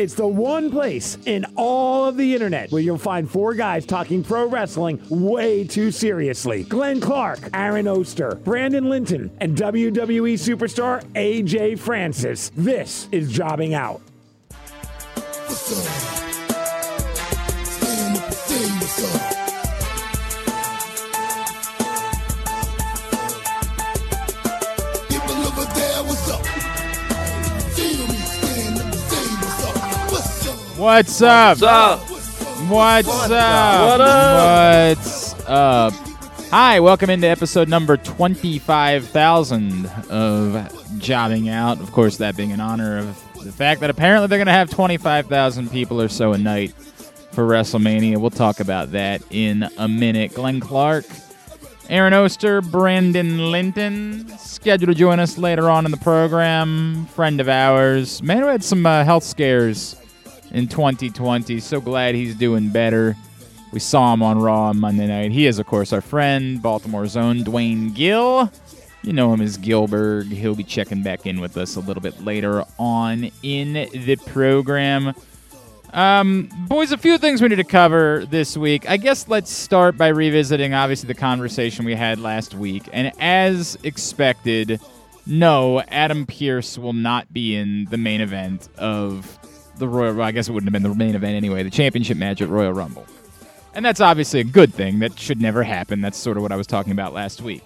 It's the one place in all of the internet where you'll find four guys talking pro wrestling way too seriously. Glenn Clark, Aaron Oster, Brandon Linton, and WWE superstar AJ Francis. This is Jobbing Out. What's up? What's up? What's up? What up? What's up? Hi, welcome into episode number 25,000 of Jobbing Out. Of course, that being in honor of the fact that apparently they're going to have 25,000 people or so a night for WrestleMania. We'll talk about that in a minute. Glenn Clark, Aaron Oster, Brandon Linton, scheduled to join us later on in the program. Friend of ours, man who had some uh, health scares in 2020. So glad he's doing better. We saw him on Raw on Monday night. He is, of course, our friend, Baltimore's own Duane Gill. You know him as Gillberg. He'll be checking back in with us a little bit later on in the program. Um, boys, a few things we need to cover this week. I guess let's start by revisiting, obviously, the conversation we had last week. And as expected, no, Adam Pearce will not be in the main event of the Royal. Well, I guess it wouldn't have been the main event anyway. The championship match at Royal Rumble, and that's obviously a good thing. That should never happen. That's sort of what I was talking about last week.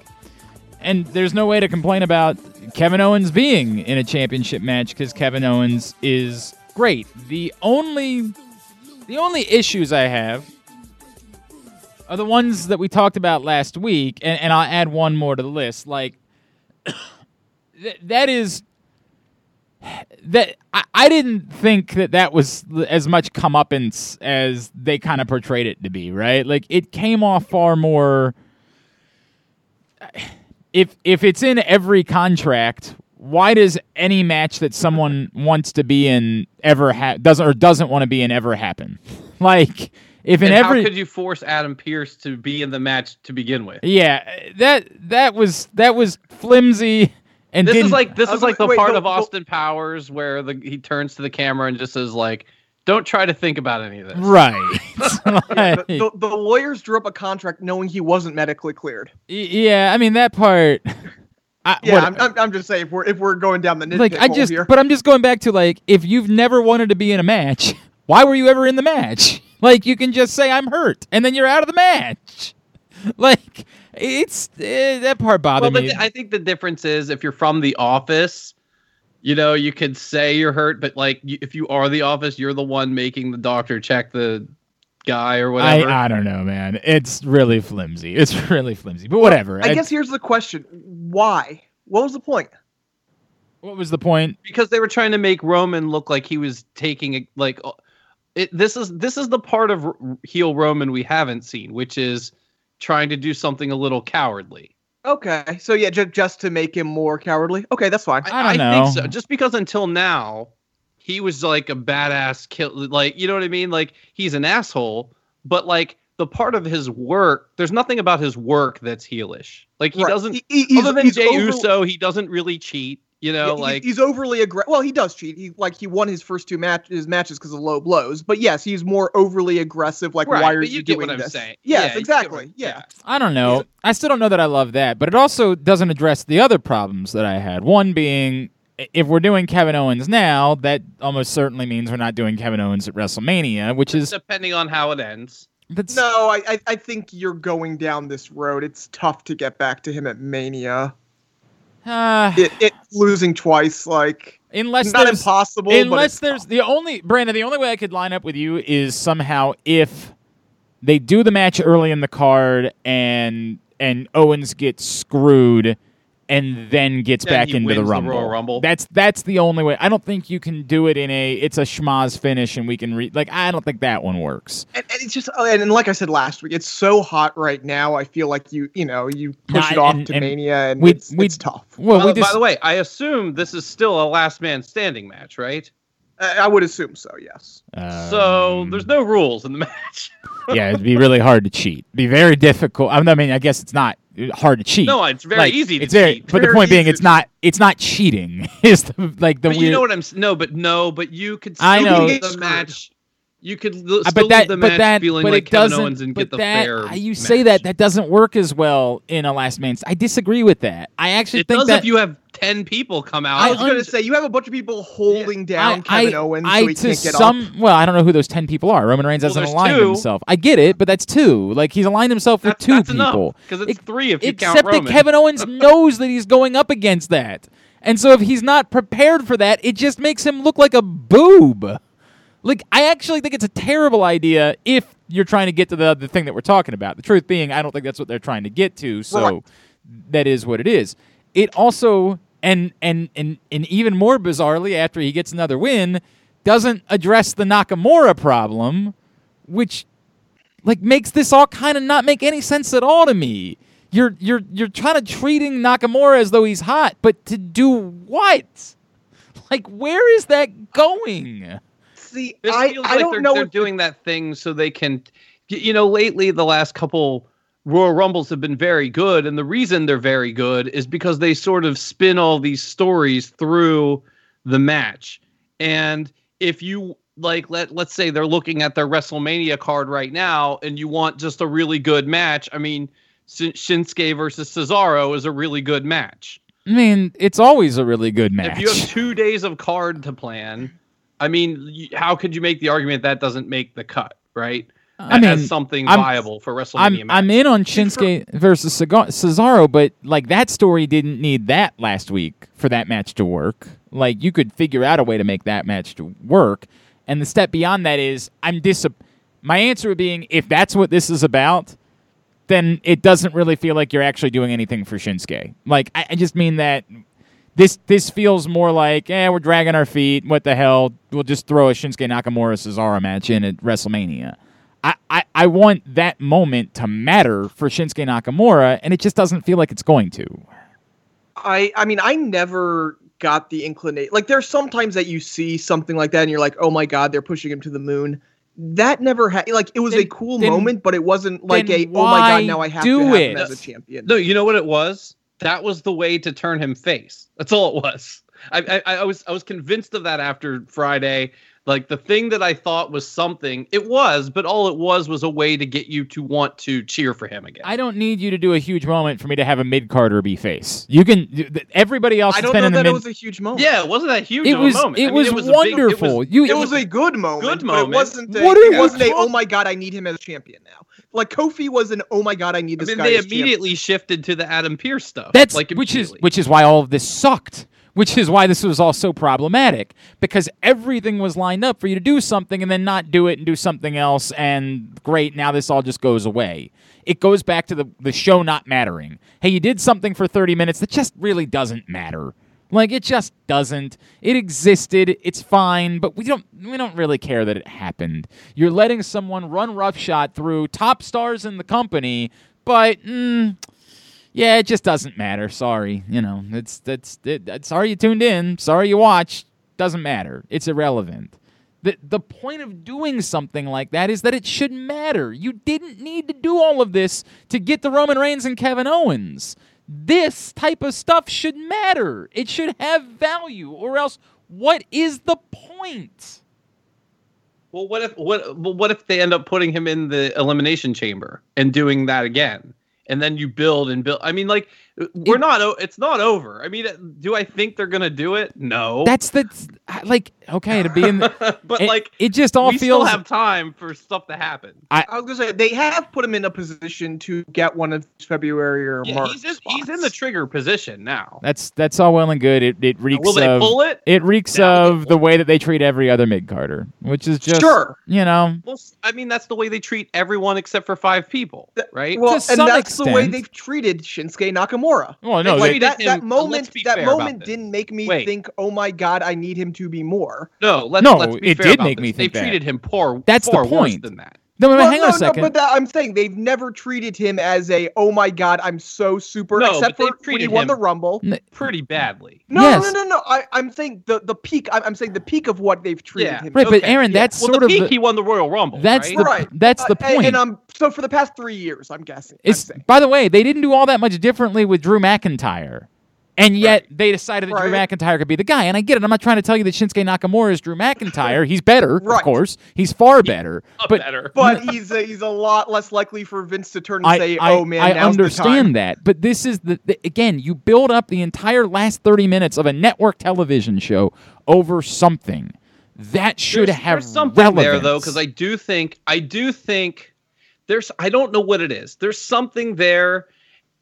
And there's no way to complain about Kevin Owens being in a championship match because Kevin Owens is great. The only the only issues I have are the ones that we talked about last week, and, and I'll add one more to the list. Like th- that is that I, I didn't think that that was as much comeuppance as they kind of portrayed it to be, right? Like it came off far more. Uh, if if it's in every contract, why does any match that someone wants to be in ever ha- doesn't or doesn't want to be in ever happen? Like if in and every how could you force Adam Pearce to be in the match to begin with? yeah that that was that was flimsy and This is like this is like the wait, part the- of the- Austin Powers where the he turns to the camera and just says like, "Don't try to think about any of this." right. Yeah, the, the, the lawyers drew up a contract knowing he wasn't medically cleared. Yeah, I mean that part. I, Yeah, what- I'm, I'm, I'm just saying if we're if we're going down the like I just, here. but I'm just going back to like if you've never wanted to be in a match, why were you ever in the match? Like you can just say I'm hurt, and then you're out of the match. Like it's eh, that part Well, bothered the, me. I think the difference is if you're from the office, you know, you could say you're hurt, but like you, if you are the office, you're the one making the doctor check the guy or whatever. I don't know, man. It's really flimsy. It's really flimsy. But whatever. I guess here's the question: Why? What was the point? what was the point? because they were trying to make Roman look like he was taking a, like uh, it, this is this is the part of R- heel Roman we haven't seen, which is trying to do something a little cowardly. Okay, so yeah, just just to make him more cowardly. Okay, that's fine. I don't think know. so. Just because until now he was like a badass kill, like you know what I mean. Like he's an asshole, but like the part of his work, there's nothing about his work that's heelish. Like he Right. doesn't. He- he- he's- other than Jay over- Uso, he doesn't really cheat. You know, Yeah, like he's overly aggressive. Well, he does cheat. He like he won his first two match his matches because of low blows. But yes, he's more overly aggressive. Like Right, why are you, you get doing what I'm this? saying. Yes, Yeah, exactly. what- yeah. I don't know. I still don't know that I love that, but it also doesn't address the other problems that I had. One being, if we're doing Kevin Owens now, that almost certainly means we're not doing Kevin Owens at WrestleMania, which is depending on how it ends. that's No, I, I I think you're going down this road. It's tough to get back to him at Mania. Uh, It, it losing twice, like unless it's not impossible. unless there's the only Brandon, the only way I could line up with you is somehow if they do the match early in the card and and Owens gets screwed and then gets Then back he into the wins the rumble. Royal Rumble. That's that's the only way. I don't think you can do it in a it's a schmaz finish and we can re- like I don't think that one works. and, and it's just oh, and, and like I said last week, it's so hot right now. I feel like you you know you push Nah, it off and- to and Mania, and we- it's, we- it's tough. Well, By- we just by the way, I assume this is still a last man standing match, right? I, I would assume so. Yes. so um, there's no rules in the match. yeah, it'd be really hard to cheat. Be very difficult. I mean, I guess it's not hard to cheat. No, it's very Like, easy to it's very, cheat. But the point being, it's not it's not cheating. Is like the but weird. you know what I'm no, but no, but you could still I know. leave the match. You could l- still but that, leave the but match that, feeling but like it Kevin doesn't. Owens and but get the that, fair. you say that that doesn't work as well in a last man. I disagree with that. I actually it think does that if you have ten people come out. I was un- gonna say you have a bunch of people holding down Kevin Owens I, so he to can't get some, up. Well, I don't know who those ten people are. Roman Reigns Well, hasn't there's aligned two. himself. I get it, but that's two. Like he's aligned himself with two that's people. because it's Ex- three if you count Except that Kevin Owens knows that he's going up against that, and so if he's not prepared for that, it just makes him look like a boob. Like I actually think it's a terrible idea if you're trying to get to the the thing that we're talking about. The truth being, I don't think that's what they're trying to get to. So Right. that is what it is. It also and and and and even more bizarrely, after he gets another win, doesn't address the Nakamura problem, which like makes this all kind of not make any sense at all to me. You're you're you're trying to treating Nakamura as though he's hot, but to do what? Like where is that going? See, This I, feels I like don't they're, know. they're doing that thing so they can, you know, lately the last couple Royal Rumbles have been very good, and the reason they're very good is because they sort of spin all these stories through the match. And if you like, let let's say they're looking at their WrestleMania card right now, and you want just a really good match. I mean, Shin- Shinsuke versus Cesaro is a really good match. I mean, it's always a really good match. If you have two days of card to plan, I mean, how could you make the argument that doesn't make the cut, right? I mean, as something I'm- viable for WrestleMania. I'm. I'm in on Shinsuke versus Cesaro, but like that story didn't need that last week for that match to work. Like you could figure out a way to make that match to work, and the step beyond that is I'm dis. My answer being, if that's what this is about, then it doesn't really feel like you're actually doing anything for Shinsuke. Like I, I just mean that this this feels more like, eh, we're dragging our feet. What the hell? We'll just throw a Shinsuke Nakamura Cesaro match in at WrestleMania. I, I, I want that moment to matter for Shinsuke Nakamura, and it just doesn't feel like it's going to. I I mean I never got the inclination. Like there's sometimes that you see something like that and you're like, oh my god, they're pushing him to the moon. That never had like it was a cool then- moment, but it wasn't like a oh my god, now I have do to have it? him as a champion. no, you know what it was? That was the way to turn him face. That's all it was. I, I, I was I was convinced of that after Friday. Like the thing that I thought was something, it was, but all it was was a way to get you to want to cheer for him again. I don't need you to do a huge moment for me to have a mid carder be face. You can. Everybody else I don't been know in the that mid. it was a huge moment. yeah, it wasn't that huge it was. moment. It I mean, was it was a big- it was- wonderful. you. It was a good moment, Good but moment. it wasn't. A, What are it wasn't a. Oh my god, I need him as a champion now. Like Kofi was an. Oh my god, I need I this mean, guy. they as champion. immediately shifted to the Adam Pearce stuff. That's like which is which is why all of this sucked. Which is why this was all so problematic because everything was lined up for you to do something and then not do it and do something else and great now this all just goes away. It goes back to the the show not mattering. Hey, you did something for 30 minutes that just really doesn't matter. Like it just doesn't. It existed. It's fine, but we don't we don't really care that it happened. You're letting someone run roughshod through top stars in the company, but mm, yeah, it just doesn't matter. Sorry, you know, it's that's it, sorry you tuned in. Sorry you watched. Doesn't matter. It's irrelevant. The the point of doing something like that is that it should matter. You didn't need to do all of this to get the Roman Reigns and Kevin Owens. This type of stuff should matter. It should have value, or else what is the point? Well, what if what what if they end up putting him in the elimination chamber and doing that again, and then you build and build? I mean, like we're It- not. o- It's not over. I mean, do I think they're gonna do it? No. That's the like okay to be in. The, but it, like it just all we feels. still have time for stuff to happen. I was gonna say they have put him in a position to get one of February or Yeah, March. he's in, he's in the trigger position now. That's that's all well and good. It it reeks Will they of pull it? it reeks Yeah, will they of the way that they treat every other mid carder, which is just Sure. you know Well, s- I mean, that's the way they treat everyone except for five people, right? Well, To and some that's the way they've treated Shinsuke Nakamura. Well no They like they, that, him- that moment, that moment didn't make me Wait. think, "Oh my God, I need him to be more." no, let's, No, let's be it fair did about make this. me They think that. treated him poor. That's the far worse point. than that. No, but Well, hang no, on a no, second. but that, I'm saying they've never treated him as a oh my god I'm so super No, except but for they've when he treated won him- the Rumble. Pretty badly. No, Yes. no, no, no. I, I'm saying the the peak. I'm, I'm saying the peak of what they've treated Yeah. him. right, but okay, Aaron, yeah. that's Well, sort the of peak the, he won the Royal Rumble. that's right? the Right. that's the Uh, and- point. And, um, so for the past three years, I'm guessing. I'm It's by the way, they didn't do all that much differently with Drew McIntyre. And yet they decided that Drew McIntyre could be the guy. And I get it. I'm not trying to tell you that Shinsuke Nakamura is Drew McIntyre. He's better, of course. He's far better. Up but better. But he's a, he's a lot less likely for Vince to turn and I, say, I, "Oh man, I now's the time." understand that. But this is the, the again, you build up the entire last 30 minutes of a network television show over something. That should there's, have there's something relevance. there though because i do think i do think there's i don't know what it is there's something there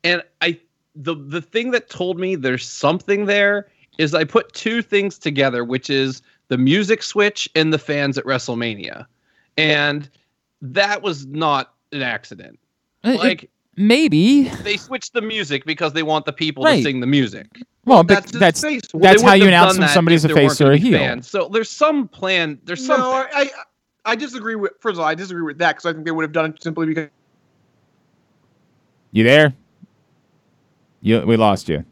and i the the thing that told me there's something there is i put two things together which is the music switch and the fans at wrestlemania and that was not an accident it- like maybe. they switched the music because they want the people Right. to sing the music Well, but that's that's face. Well, that's how you announce done when somebody's a face or a heel. fans. so there's some plan there's some. No, I, I I disagree with. First of all, I disagree with that because I think they would have done it simply because You there? You we lost you.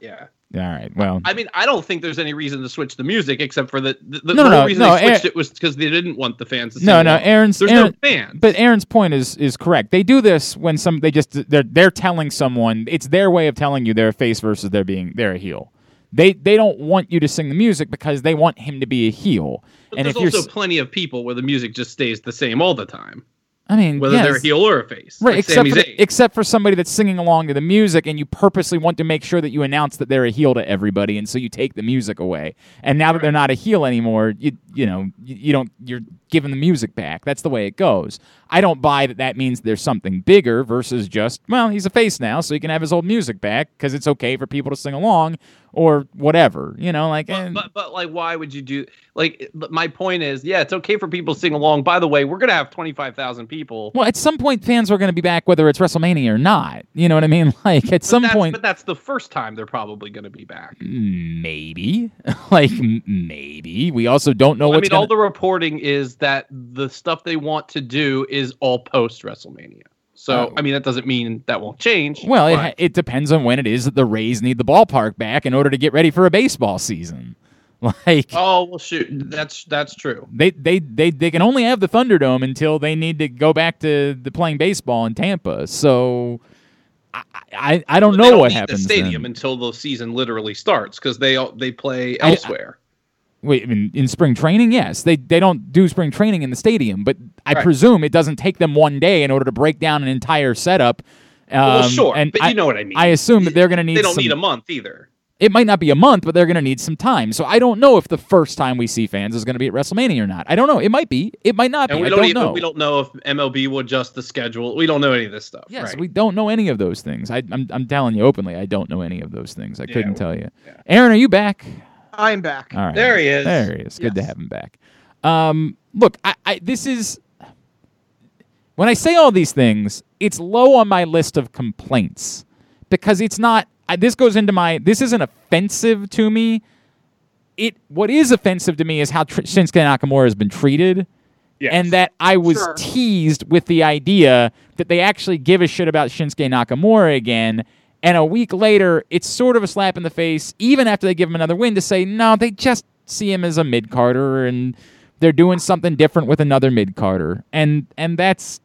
yeah All right. Well, I mean, I don't think there's any reason to switch the music except for the the, the No, no, no, reason no, they switched Aaron- it was because they didn't want the fans to. no, no. along. Aaron's there's Aaron, no fans. But Aaron's point is is correct. They do this when some they just they're they're telling someone it's their way of telling you they're a face versus they're being they're a heel. They they don't want you to sing the music because they want him to be a heel. But and there's if you're, also plenty of people where the music just stays the same all the time, I mean, whether they're a heel or a face. Right, like except for, Zayn. except for somebody that's singing along to the music, and you purposely want to make sure that you announce that they're a heel to everybody, and so you take the music away. And now that they're not a heel anymore, you you know you, you don't you're giving the music back. That's the way it goes. I don't buy that that means there's something bigger versus just well he's a face now, so he can have his old music back because it's okay for people to sing along or whatever. You know, like But, but but like, why would you do? Like, my point is, yeah, it's okay for people to sing along. By the way, we're gonna have twenty five thousand people. well, at some point fans are to be back whether it's WrestleMania or not. You know what I mean? Like at But some point. but that's the first time they're probably gonna be back. Maybe, like maybe. We also don't know I what's mean, gonna. all the reporting is that the stuff they want to do is all post WrestleMania. So, Oh. I mean, that doesn't mean that won't change. well, it, it depends on when it is that the Rays need the ballpark back in order to get ready for a baseball season. Like oh well, shoot, that's that's true. they, they they they can only have the Thunderdome until they need to go back to the playing baseball in Tampa. So I I, I don't They know don't what happens. The stadium then. until the season literally starts because they they play elsewhere. Wait, I mean, in spring training, yes, they they don't do spring training in the stadium, but I Right. presume it doesn't take them one day in order to break down an entire setup. Um, well, sure, and but I, you know what I mean. I assume that they're going to need. they don't some, need a month either. It might not be a month, but they're going to need some time. So I don't know if the first time we see fans is going to be at WrestleMania or not. I don't know. It might be. It might not And be. we don't, don't even, know. we don't know if MLB will adjust the schedule. We don't know any of this stuff. Yes, right? we don't know any of those things. I, I'm, I'm telling you openly, I don't know any of those things. I Yeah, couldn't tell you. yeah. Aaron, are you back? I'm back. All right. There he is. There he is. Good to have him back. Um, look, I, I this is when I say all these things, it's low on my list of complaints because it's not. I, this goes into my. This isn't offensive to me. It what is offensive to me is how tr- Shinsuke Nakamura has been treated. Yes. And that I was Sure. teased with the idea that they actually give a shit about Shinsuke Nakamura again. And a week later, it's sort of a slap in the face, even after they give him another win, to say, no, they just see him as a mid carder and they're doing something different with another mid carder. And and that's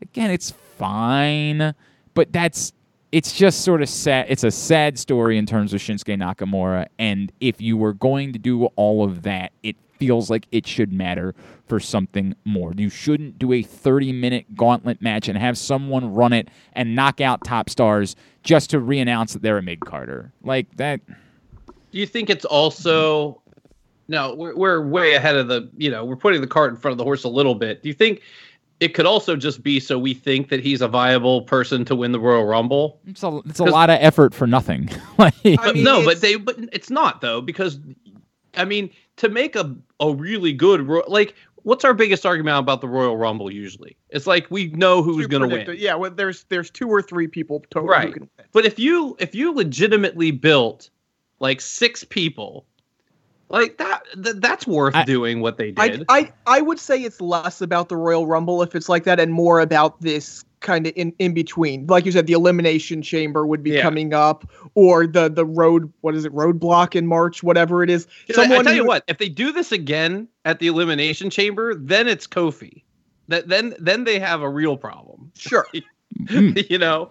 again, it's fine, but that's it's just sort of sad. It's a sad story in terms of Shinsuke Nakamura. And if you were going to do all of that, it feels like it should matter for something more. You shouldn't do a 30 minute gauntlet match and have someone run it and knock out top stars just to re-announce that they're a mid carder. Like that. Do you think it's also no? We're we're way ahead of the. You know, we're putting the cart in front of the horse a little bit. Do you think it could also just be so we think that he's a viable person to win the Royal Rumble? It's a, it's a 'Cause- lot of effort for nothing. like, I mean, no, but they but it's not though because I mean to make a a really good like what's our biggest argument about the Royal Rumble usually? It's like we know who's going to win. Yeah, well, there's there's two or three people total Right. who can win. But if you if you legitimately built like six people Like that, th- that's worth I- doing what they I, did. I I would say it's less about the Royal Rumble if it's like that, and more about this kind of in, in between. Like you said, the Elimination Chamber would be Yeah. coming up, or the the road what is it roadblock in March, whatever it is. 'Cause I- I, tell you who- what, if they do this again at the elimination chamber, then it's Kofi. That then then they have a real problem. Sure. Mm. you know,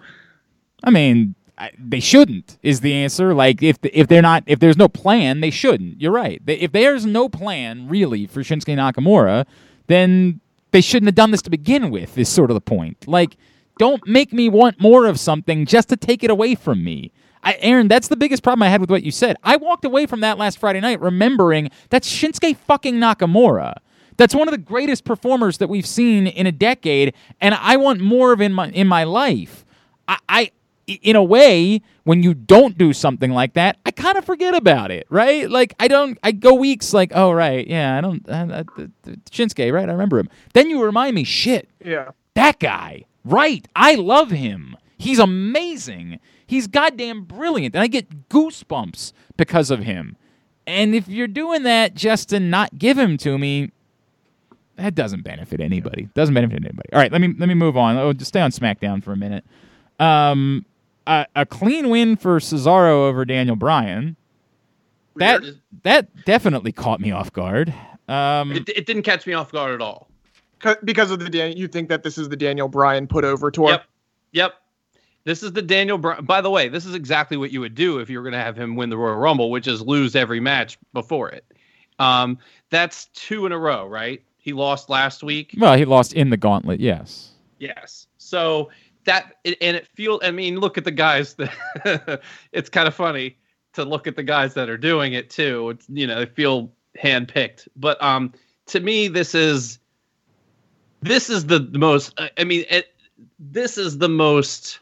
I mean, I, they shouldn't is the answer. Like if if they're not if there's no plan, they shouldn't. You're right. They, if there's no plan really for Shinsuke Nakamura, then they shouldn't have done this to begin with. Is sort of the point. Like, don't make me want more of something just to take it away from me. I, Aaron, that's the biggest problem I had with what you said. I walked away from that last Friday night remembering that's Shinsuke fucking Nakamura. That's one of the greatest performers that we've seen in a decade, and I want more of in my in my life. I, I in a way, when you don't do something like that, I kind of forget about it, right? Like I don't, I go weeks like, oh right, yeah, I don't, uh, uh, Shinsuke, right? I remember him. Then you remind me, shit, Yeah. that guy, right? I love him. He's amazing. He's goddamn brilliant, and I get goosebumps because of him. And if you're doing that just to not give him to me, that doesn't benefit anybody. Doesn't benefit anybody. All right, let me let me move on. Oh, just stay on SmackDown for a minute. Um, a, a clean win for Cesaro over Daniel Bryan. That Weird. that definitely caught me off guard. Um, it, it didn't catch me off guard at all. Because of the Dan, you think that this is the Daniel Bryan put over tour? Yep. Yep. This is the Daniel Bryan. By the way, this is exactly what you would do if you were going to have him win the Royal Rumble, which is lose every match before it. Um, that's two in a row, right? He lost last week. well, he lost in the gauntlet. Yes. Yes. So that and it feels. I mean, look at the guys that. it's kind of funny to look at the guys that are doing it too. It's you know they feel handpicked, but um, to me this is. This is the, most. I mean, it, this is the most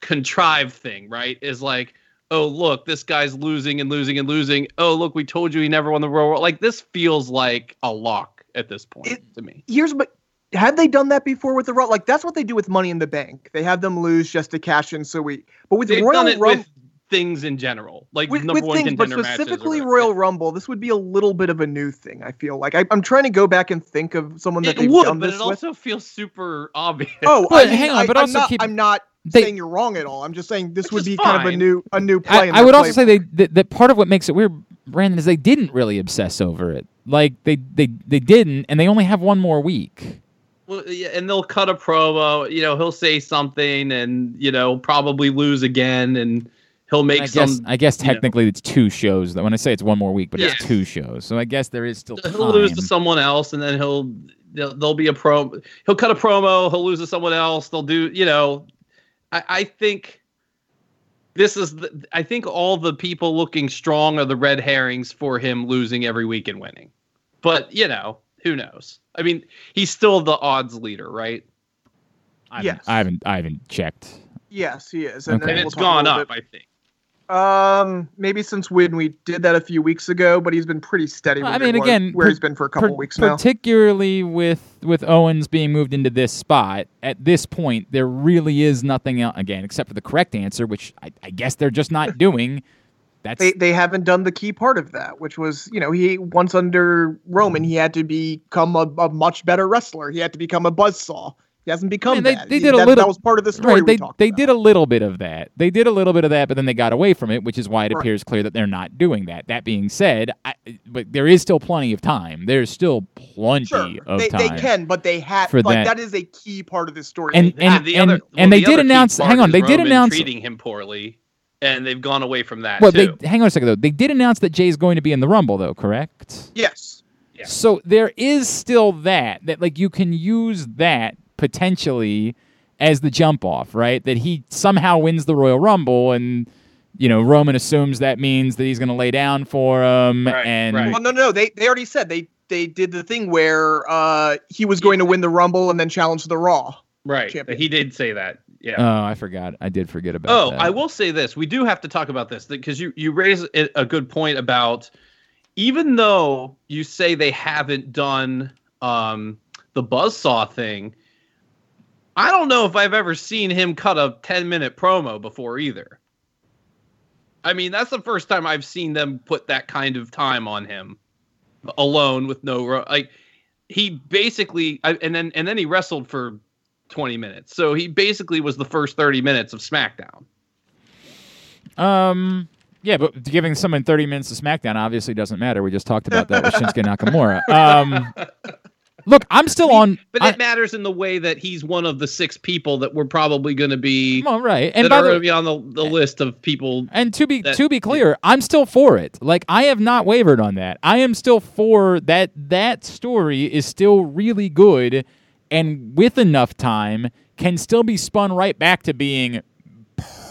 contrived thing, right? Is like, oh look, this guy's losing and losing and losing. Oh look, we told you he never won the. Rumble. Like this feels like a lock at this point It- to me. Here's but have they done that before with the Raw? Like that's what they do with Money in the Bank. They have them lose just to cash in. So we, but with They've Royal done it Rumble. with things in general, like with, number with one things, but contender matches or specifically whatever. Royal Rumble, this would be a little bit of a new thing. I feel like I, I'm trying to go back and think of someone that It they've would, done but this it with. also feels super obvious. Oh, But I, hang on, I, but I'm also not, keep- I'm not they- saying you're wrong at all. I'm just saying this Which would is be kind of a new a new I, play. in I their would also say they that, that part of what makes it weird, Brandon, is they didn't really obsess over it. Like they they they didn't, and they only have one more week. Well, yeah, and they'll cut a promo. You know, he'll say something, and you know, probably lose again, and he'll make I some. guess I guess you know. technically it's two shows. When I say it's one more week, but it's two shows. So I guess there is still time. he'll lose to someone else, and then he'll there'll, there'll be a pro. He'll cut a promo. He'll lose to someone else. They'll do. You know, I, I think this is. The, I think all the people looking strong are the red herrings for him losing every week and winning. But you know, who knows? I mean, he's still the odds leader, right? I haven't, Yes. I haven't I haven't checked. yes, he is, and, Okay. And then it's we'll talk a gone little up, I think. Um, maybe since when we did that a few weeks ago, but he's been pretty steady. Well, I mean, again, where per- he's been for a couple Per- weeks now. particularly with with Owens being moved into this spot. At this point, there really is nothing else again except for the correct answer, which I, I guess they're just not doing. That's they they haven't done the key part of that, which was you know he once under Roman he had to become a, a much better wrestler. He had to become a buzzsaw. He hasn't become mean, they- that. they He- did a that, little- That was part of the story right. They talked they about. did a little bit of that. They did a little bit of that, but then they got away from it, which is why it Right. appears clear that they're not doing that. That being said, I, but there is still plenty of time. There's still plenty Sure, of they, time. they can, but they had for like that. that is a key part of this story. And- They and- have- the and- other, and they the did announce- hang on, is they did Roman announce- treating him poorly, and they've gone away from that Well, too. they hang on a second though. They did announce that Jay's going to be in the Rumble, though. Correct. yes, Yeah. So there is still that that like you can use that potentially as the jump off, right? That he somehow wins the Royal Rumble and you know Roman assumes that means that he's going to lay down for him Right, and right. well, no, no, no. They they already said they they did the thing where uh he was going to win the Rumble and then challenge the Raw. right, champion. he did say that. Yeah. Oh, I forgot. I did forget about Oh, that. I will say this: we do have to talk about this because you you raise a good point about even though you say they haven't done um, the buzzsaw thing. I don't know if I've ever seen him cut a ten minute promo before either. I mean, that's the first time I've seen them put that kind of time on him alone with no like he basically I, and then and then he wrestled for 20 minutes. So he basically was the first 30 minutes of SmackDown. Um, yeah, but giving someone 30 minutes of SmackDown obviously doesn't matter. We just talked about that with Shinsuke Nakamura. Um, look, I'm still on. But I- it matters in the way that he's one of the six people that we're probably going to be well, right, and that by are the going to be on the, the list of people. And to be that- to be clear, I'm still for it. Like I have not wavered on that. I am still for that. That story is still really good, and with enough time, can still be spun right back to being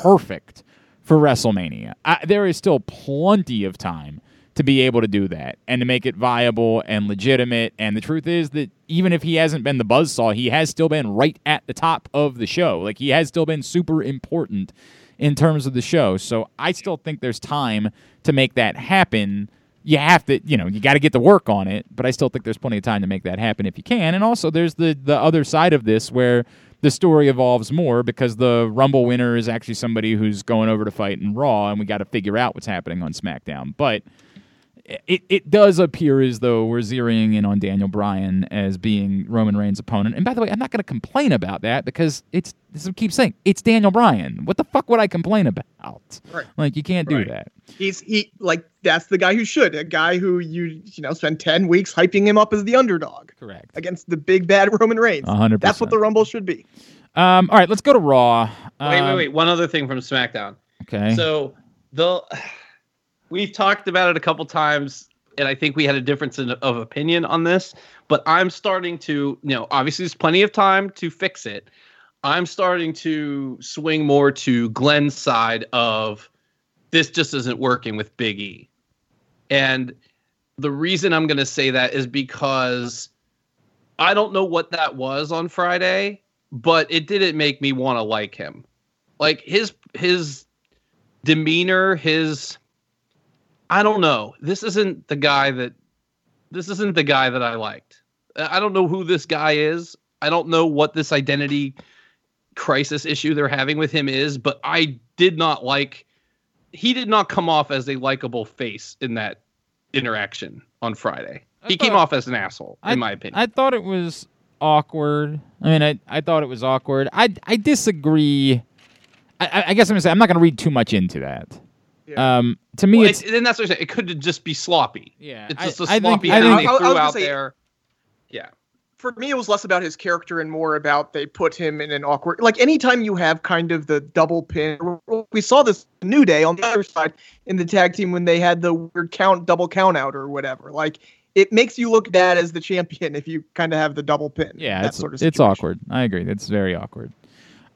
perfect for WrestleMania. I, there is still plenty of time to be able to do that and to make it viable and legitimate. And the truth is that even if he hasn't been the buzzsaw, he has still been right at the top of the show. Like he has still been super important in terms of the show. So I still think there's time to make that happen. You have to, you know, you got to get to work on it, but I still think there's plenty of time to make that happen if you can. And also, there's the the other side of this where the story evolves more because the Rumble winner is actually somebody who's going over to fight in Raw, and we got to figure out what's happening on SmackDown. But it, it does appear as though we're zeroing in on Daniel Bryan as being Roman Reigns' opponent. And by the way, I'm not going to complain about that because it's, this keep saying, it's Daniel Bryan. What the fuck would I complain about? Right. Like, you can't do that. He's he like that's the guy who should a guy who you you know spend ten weeks hyping him up as the underdog Correct. against the big bad Roman Reigns. 100%. That's what the Rumble should be. Um, all right, let's go to Raw. Wait, wait, Um, wait. One other thing from SmackDown. Okay. So the we've talked about it a couple times, and I think we had a difference in, of opinion on this. But I'm starting to, you know, obviously there's plenty of time to fix it. I'm starting to swing more to Glenn's side of this just isn't working with Big E, and the reason I'm going to say that is because I don't know what that was on Friday, but it didn't make me want to like him. Like his his demeanor, his I don't know. This isn't the guy that this isn't the guy that I liked. I don't know who this guy is. I don't know what this identity crisis issue they're having with him is, but I did not like he did not come off as a likable face in that interaction on Friday. I He came off as an asshole, in my opinion. I thought it was awkward. I mean, I, I thought it was awkward. I, I disagree. I, I- I guess I'm gonna say I'm not gonna read too much into that. Yeah. Um, to me, Well, it's it, and that's what I'm saying. It could just be sloppy. yeah. It's just a I think- sloppy I thing think- they I- I was threw gonna out say- there. Yeah. For me, it was less about his character and more about they put him in an awkward. Like anytime you have kind of the double pin, we saw this New Day on the other side in the tag team when they had the weird count, double count out or whatever. Like it makes you look bad as the champion if you kind of have the double pin. Yeah, that it's sort of it's awkward. I agree. It's very awkward.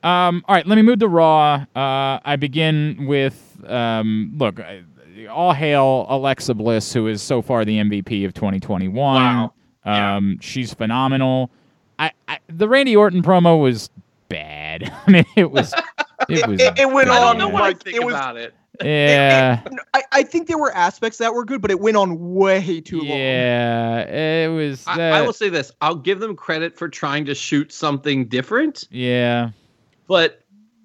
Um, all right, let me move to Raw. Uh, I begin with um, look. I- All hail Alexa Bliss, who is so far the MVP of 2021. Wow. Yeah. Um, she's phenomenal. I, I the Randy Orton promo was bad. I mean, it was it was. It- it went I on don't know what I like, think it was- about it. Yeah, I, I think there were aspects that were good, but it went on way too long. yeah. It was. I, I will say this: I'll give them credit for trying to shoot something different, yeah, but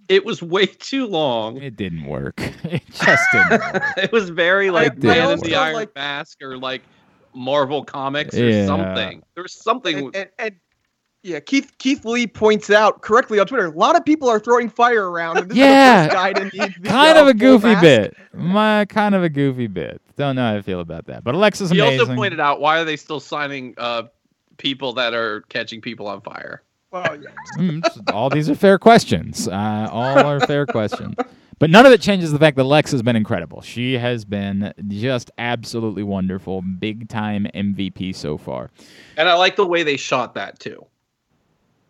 it was way too long. it didn't work. It just didn't work. it was very like did Man in work. the Iron Like- Mask or like Marvel Comics or Yeah. something. There was something. and, and, and yeah, Keith Keith Lee points out correctly on Twitter. A lot of people are throwing fire around. And this Yeah. the guy to need the, kind uh, of a goofy mask. bit. My kind of a goofy bit. Don't know how I feel about that. But Alexa's he amazing. also pointed out why are they still signing uh, people that are catching people on fire? Well, yeah. Mm, all these are fair questions. Uh, all are fair questions. But none of it changes the fact that Lex has been incredible. She has been just absolutely wonderful. Big time MVP so far. And I like the way they shot that too.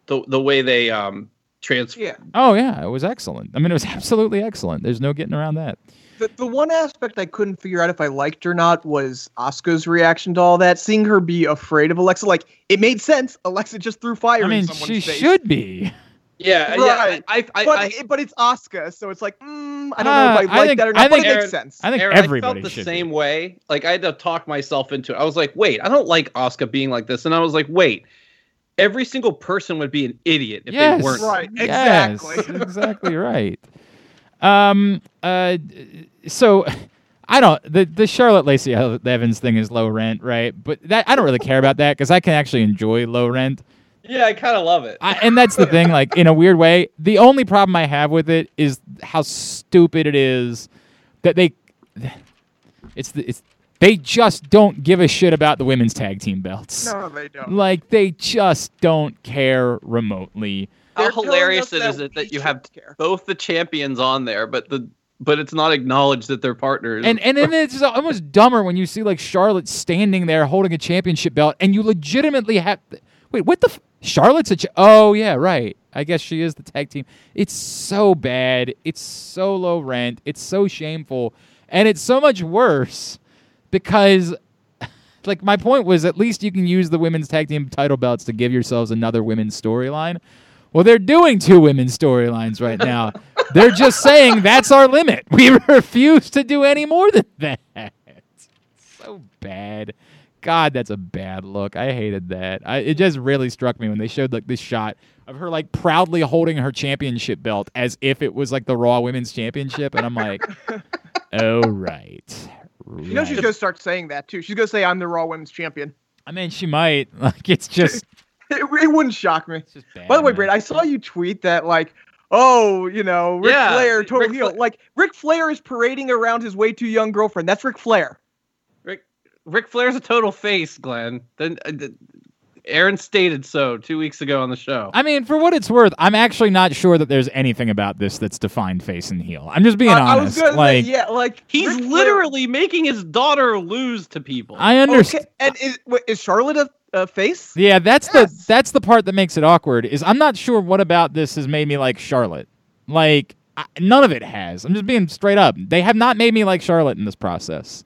The the way they um transfer. yeah. Oh yeah, it was excellent. I mean, it was absolutely excellent. There's no getting around that. The, the one aspect I couldn't figure out if I liked or not was Asuka's reaction to all that. Seeing her be afraid of Alexa, like it made sense. Alexa just threw fire. I mean, in someone's she face. should be. Yeah, Right. yeah. I, I, but I, it- but it's Asuka, so it's like mm, I don't Ah, know if I I like think- that or I not. But think it Aaron- makes sense. I think Aaron, everybody I felt the should same be. way. Like I had to talk myself into it. I was like, wait, I don't like Asuka being like this, and I was like, wait, every single person would be an idiot if Yes. they weren't. Right. Yes, Exactly. exactly right. Um. Uh. So. I don't the the Charlotte Lacey Evans thing is low rent, right? But that I don't really care about that because I can actually enjoy low rent. Yeah, I kind of love it. I, and that's the thing, like in a weird way. The only problem I have with it is how stupid it is that they. It's the it's they just don't give a shit about the women's tag team belts. No, they don't. Like they just don't care remotely. How hilarious us it that is it we that you have care. both the champions on there, but the but it's not acknowledged that they're partners. And and then it's almost dumber when you see like Charlotte standing there holding a championship belt, and you legitimately have. Wait, what the? F- Charlotte's a. Ch- oh yeah, right. I guess she is the tag team. It's so bad. It's so low rent. It's so shameful, and it's so much worse because. Like my point was, at least you can use the women's tag team title belts to give yourselves another women's storyline. Well, they're doing two women's storylines right now. they're just saying that's our limit. We refuse to do any more than that. So bad. God, that's a bad look. I hated that. I, it just really struck me when they showed like this shot of her like proudly holding her championship belt as if it was like the Raw Women's Championship, and I'm like, oh right. You know she's gonna start saying that too. She's gonna say I'm the Raw Women's Champion. I mean, she might. Like, it's just, It, it wouldn't shock me. it's just bad. By the way. Brad, I saw you tweet that like, oh, you know, Ric Yeah, Flair, total Ric heel. Fla- Like Ric Flair is parading around his way too young girlfriend. That's Ric Flair. Rick Ric Flair's a total face, Glenn. Then uh, th- Aaron stated so two weeks ago on the show. I mean, for what it's worth, I'm actually not sure that there's anything about this that's defined face and heel. I'm just being I, I honest. was gonna like, say, yeah, like He's Ric Flair- literally making his daughter lose to people. I understand. Okay, and is, is Charlotte a, a face? Yeah, that's Yes. the that's the part that makes it awkward. Is I'm not sure what about this has made me like Charlotte. Like I, none of it has. I'm just being straight up. They have not made me like Charlotte in this process.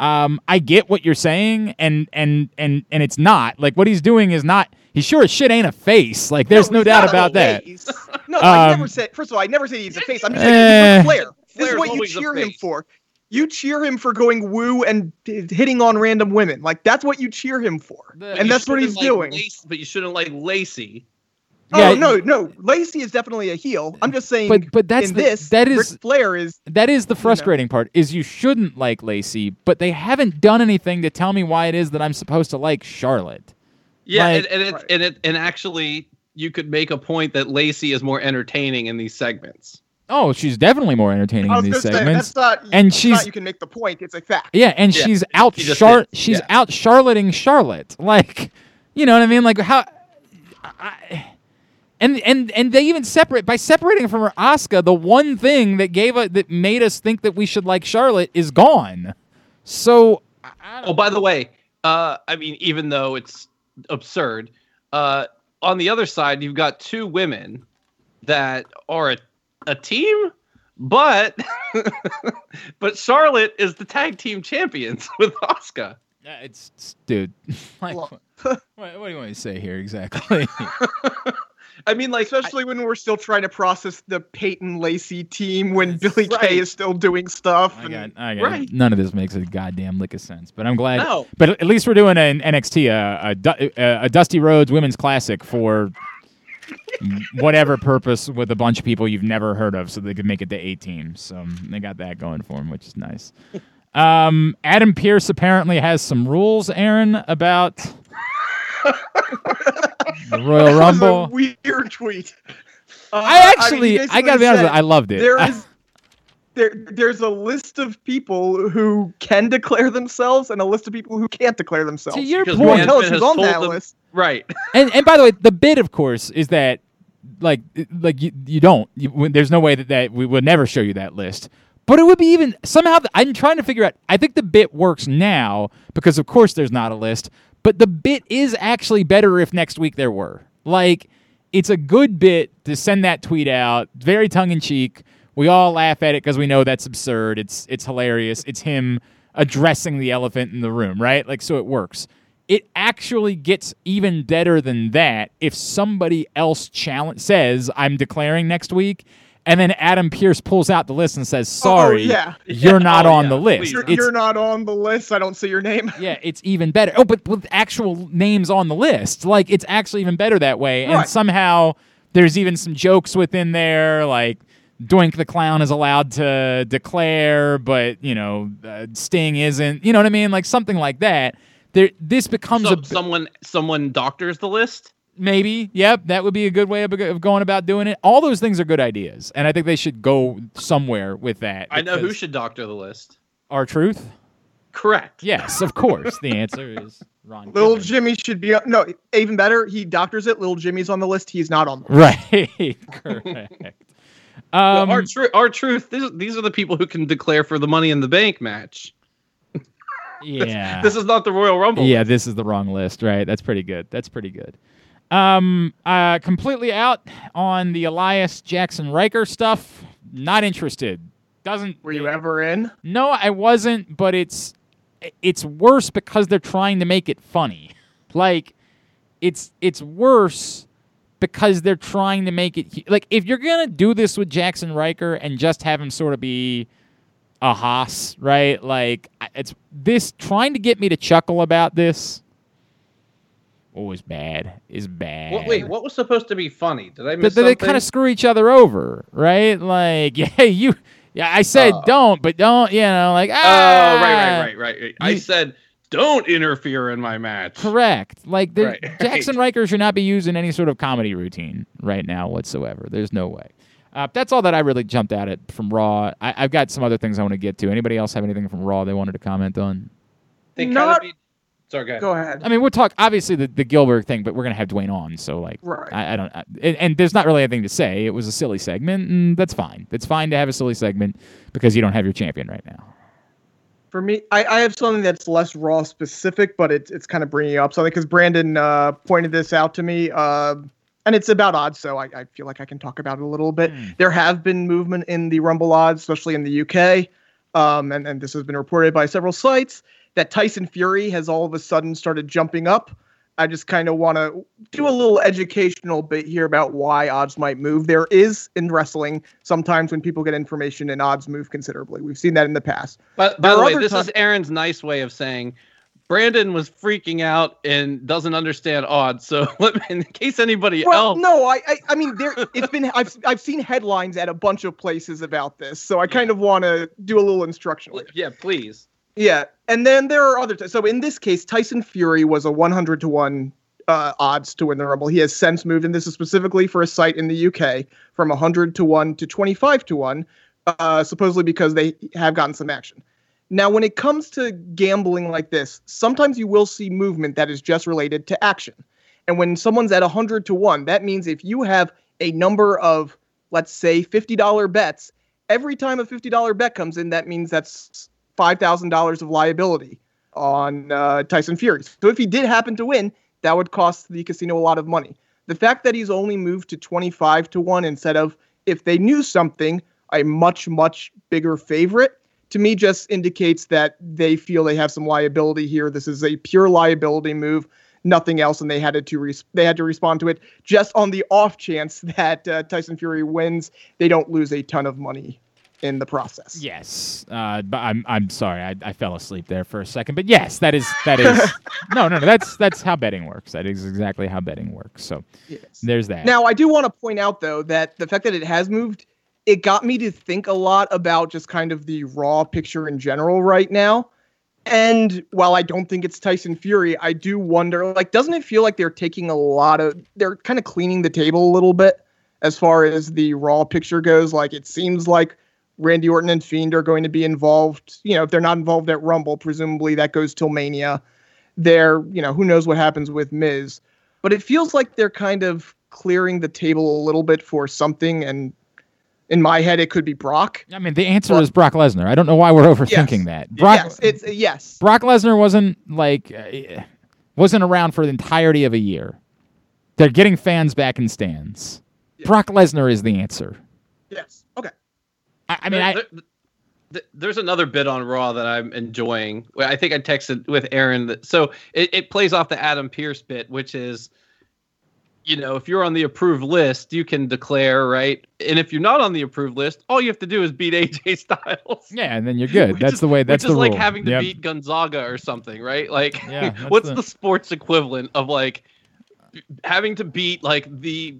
Um, I get what you're saying, and and and and it's not like what he's doing is not. He sure as shit ain't a face. Like there's no, he's doubt about that. face. No, I Um, never said. First of all, I never said he's a face. I'm just Eh. saying he's a Flair. This Flair's is what you cheer him for. You cheer him for going woo and d- hitting on random women. Like that's what you cheer him for, The- But and that's what he's like doing. Lace- but you shouldn't like Lacey. Oh, yeah, oh no, no, Lacey is definitely a heel. I'm just saying. But but that's in the, this, that is Ric Flair is that is the frustrating part. Is you shouldn't like Lacey, but they haven't done anything to tell me why it is that I'm supposed to like Charlotte. Yeah, Like- and, and it's Right. and it and actually you could make a point that Lacey is more entertaining in these segments. Oh, she's definitely more entertaining in these gonna say segments. that's not. And it's she's- not you can make the point. It's a fact. Yeah, and Yeah, she's out she Char- she's yeah. out Charlotting Charlotte. Like, you know what I mean? Like how I, and and and they even separate by separating from her Asuka. the one thing that gave us that made us think that we should like Charlotte is gone. So I, I Oh, by the way, uh, I mean, even though it's absurd, uh, on the other side, you've got two women that are a, a team, but but Charlotte is the tag team champions with Asuka. Yeah, it's, it's- dude. Like, Well- what, what do you want me to say here exactly? I mean, like, Especially when we're still trying to process the Peyton Lacey team when Billie right. Kay is still doing stuff. I and- got, I got, Right. none of this makes a goddamn lick of sense, but I'm glad. no, But at least we're doing an NXT, uh, a, Du- uh, a Dusty Rhodes Women's Classic for whatever purpose with a bunch of people you've never heard of, so they could make it to eight teams. So they got that going for them, which is nice. Um, Adam Pearce apparently has some rules, Aaron, about the Royal That was a Rumble. weird tweet. Uh, I mean, actually, he I, gotta be honest, said with you, I loved it. There is there there's a list of people who can declare themselves and a list of people who can't declare themselves. to your Because point, tell us who's on that them- list. right. and and by the way, the bit, of course, is that like like you, you don't. You, there's no way that that we would never show you that list. But it would be even somehow. I'm trying to figure out. I think the bit works now because, of course, there's not a list. But the bit is actually better if next week there were. Like, it's a good bit to send that tweet out, very tongue in cheek. We all laugh at it because we know that's absurd. It's it's hilarious. It's him addressing the elephant in the room, right? Like, so it works it actually gets even better than that if somebody else challenge says I'm declaring next week, and then Adam Pearce pulls out the list and says, oh, oh, "Sorry, Oh, yeah. you're not Oh, on yeah, the list." You're, you're not on the list. I don't see your name. yeah, it's even better. Oh, but with actual names on the list, like it's actually even better that way. And somehow there's even some jokes within there, like Doink the Clown is allowed to declare, but you know uh, Sting isn't. You know what I mean? Like something like that. There, this becomes So, a someone someone doctors the list. maybe. Yep, that would be a good way of, of going about doing it. All those things are good ideas, and I think they should go somewhere with that. I know who should doctor the list. R-Truth. Correct. Yes, of course. the answer is Ron. Little Kidman. Jimmy should be no. Even better, he doctors it. Little Jimmy's on the list. He's not on. The list. Right. Correct. Well, Um, R-Truth, our truth. These, these are the people who can declare for the Money in the Bank match. yeah. This is not the Royal Rumble. Yeah, this is the wrong list, right? That's pretty good. That's pretty good. Um, uh, completely out on the Elias Jaxson Ryker stuff. Not interested. Doesn't. Were you ever in? No, I wasn't. But it's it's worse because they're trying to make it funny. Like it's it's worse because they're trying to make it like if you're gonna do this with Jaxson Ryker and just have him sort of be a Haas, right? Like it's this trying to get me to chuckle about this. Oh, is bad. Is bad. What, wait, what was supposed to be funny? Did I But miss they kind of screw each other over, right? Like, yeah, you, yeah, I said Oh. don't, but don't, you know, like, Oh, ah, right, right, right, right. right. I said, don't interfere in my match. Correct. Like, there, Right, Jaxson right. Ryker should not be used in any sort of comedy routine right now whatsoever. There's no way. Uh, that's all that I really jumped at it from Raw. I, I've got some other things I want to get to. Anybody else have anything from Raw they wanted to comment on? They kinda Not- be- Sorry, go ahead. Go ahead. I mean, we'll talk obviously the, the Gillberg thing, but we're gonna have Duane on, so like, Right. I, I don't, I, and, and there's not really anything to say. It was a silly segment, and that's fine. It's fine to have a silly segment because you don't have your champion right now. For me, I, I have something that's less raw specific, but it's it's kind of bringing up something because Brandon uh, pointed this out to me, uh, and it's about odds, so I, I feel like I can talk about it a little bit. Hmm. There have been movement in the Rumble odds, especially in the UK, um, and and this has been reported by several sites that Tyson Fury has all of a sudden started jumping up. I just kind of want to do a little educational bit here about why odds might move. There is in wrestling sometimes when people get information and odds move considerably. We've seen that in the past. But by There the way, this ti- is Aaron's nice way of saying Brandon was freaking out and doesn't understand odds. So in case anybody Well, else, no, I, I, I mean, there. It's been. I've, I've seen headlines at a bunch of places about this, so I kind of want to do a little instructional. yeah, please. Yeah, and then there are other. T- so in this case, Tyson Fury was a 100 to one uh, odds to win the Rumble. He has since moved, and this is specifically for a site in the UK, from 100 to one to 25 to one, uh, supposedly because they have gotten some action. Now, when it comes to gambling like this, sometimes you will see movement that is just related to action. And when someone's at 100 to 1, that means if you have a number of, let's say, $50 bets, every time a $50 bet comes in, that means that's $5,000 of liability on uh, Tyson Fury. So if he did happen to win, that would cost the casino a lot of money. The fact that he's only moved to 25 to 1 instead of, if they knew something, a much, much bigger favorite, to me just indicates that they feel they have some liability here. This is a pure liability move, nothing else, and they had to res- they had to respond to it just on the off chance that uh, Tyson Fury wins. They don't lose a ton of money in the process. Yes, uh, but I'm I'm sorry, I, I fell asleep there for a second. But yes, that is that is no no no. That's that's how betting works. That is exactly how betting works. So Yes. there's that. Now, I do want to point out, though, that the fact that it has moved, it got me to think a lot about just kind of the raw picture in general right now. And while I don't think it's Tyson Fury, I do wonder, like, doesn't it feel like they're taking a lot of, they're kind of cleaning the table a little bit as far as the raw picture goes? Like, it seems like Randy Orton and Fiend are going to be involved. You know, if they're not involved at Rumble, presumably that goes till Mania. They're, you know, who knows what happens with Miz. But it feels like they're kind of clearing the table a little bit for something. And in my head, it could be Brock. I mean, the answer Well- is Brock Lesnar. I don't know why we're overthinking Yes. that. Brock yes, it's yes. Brock Lesnar wasn't like uh, wasn't around for the entirety of a year. They're getting fans back in stands. Yeah. Brock Lesnar is the answer. Yes. Okay. I, mean, I, There- there- there's another bit on Raw that I'm enjoying. I think I texted with Aaron that so it, it plays off the Adam Pearce bit, which is, you know, if you're on the approved list, you can declare, right? And if you're not on the approved list, all you have to do is beat AJ Styles. yeah, and then you're good. That's is- the way. That's which is the like rule. having to Yep. beat Gonzaga or something, right? Like, Yeah, what's the- the... sports equivalent of like having to beat like the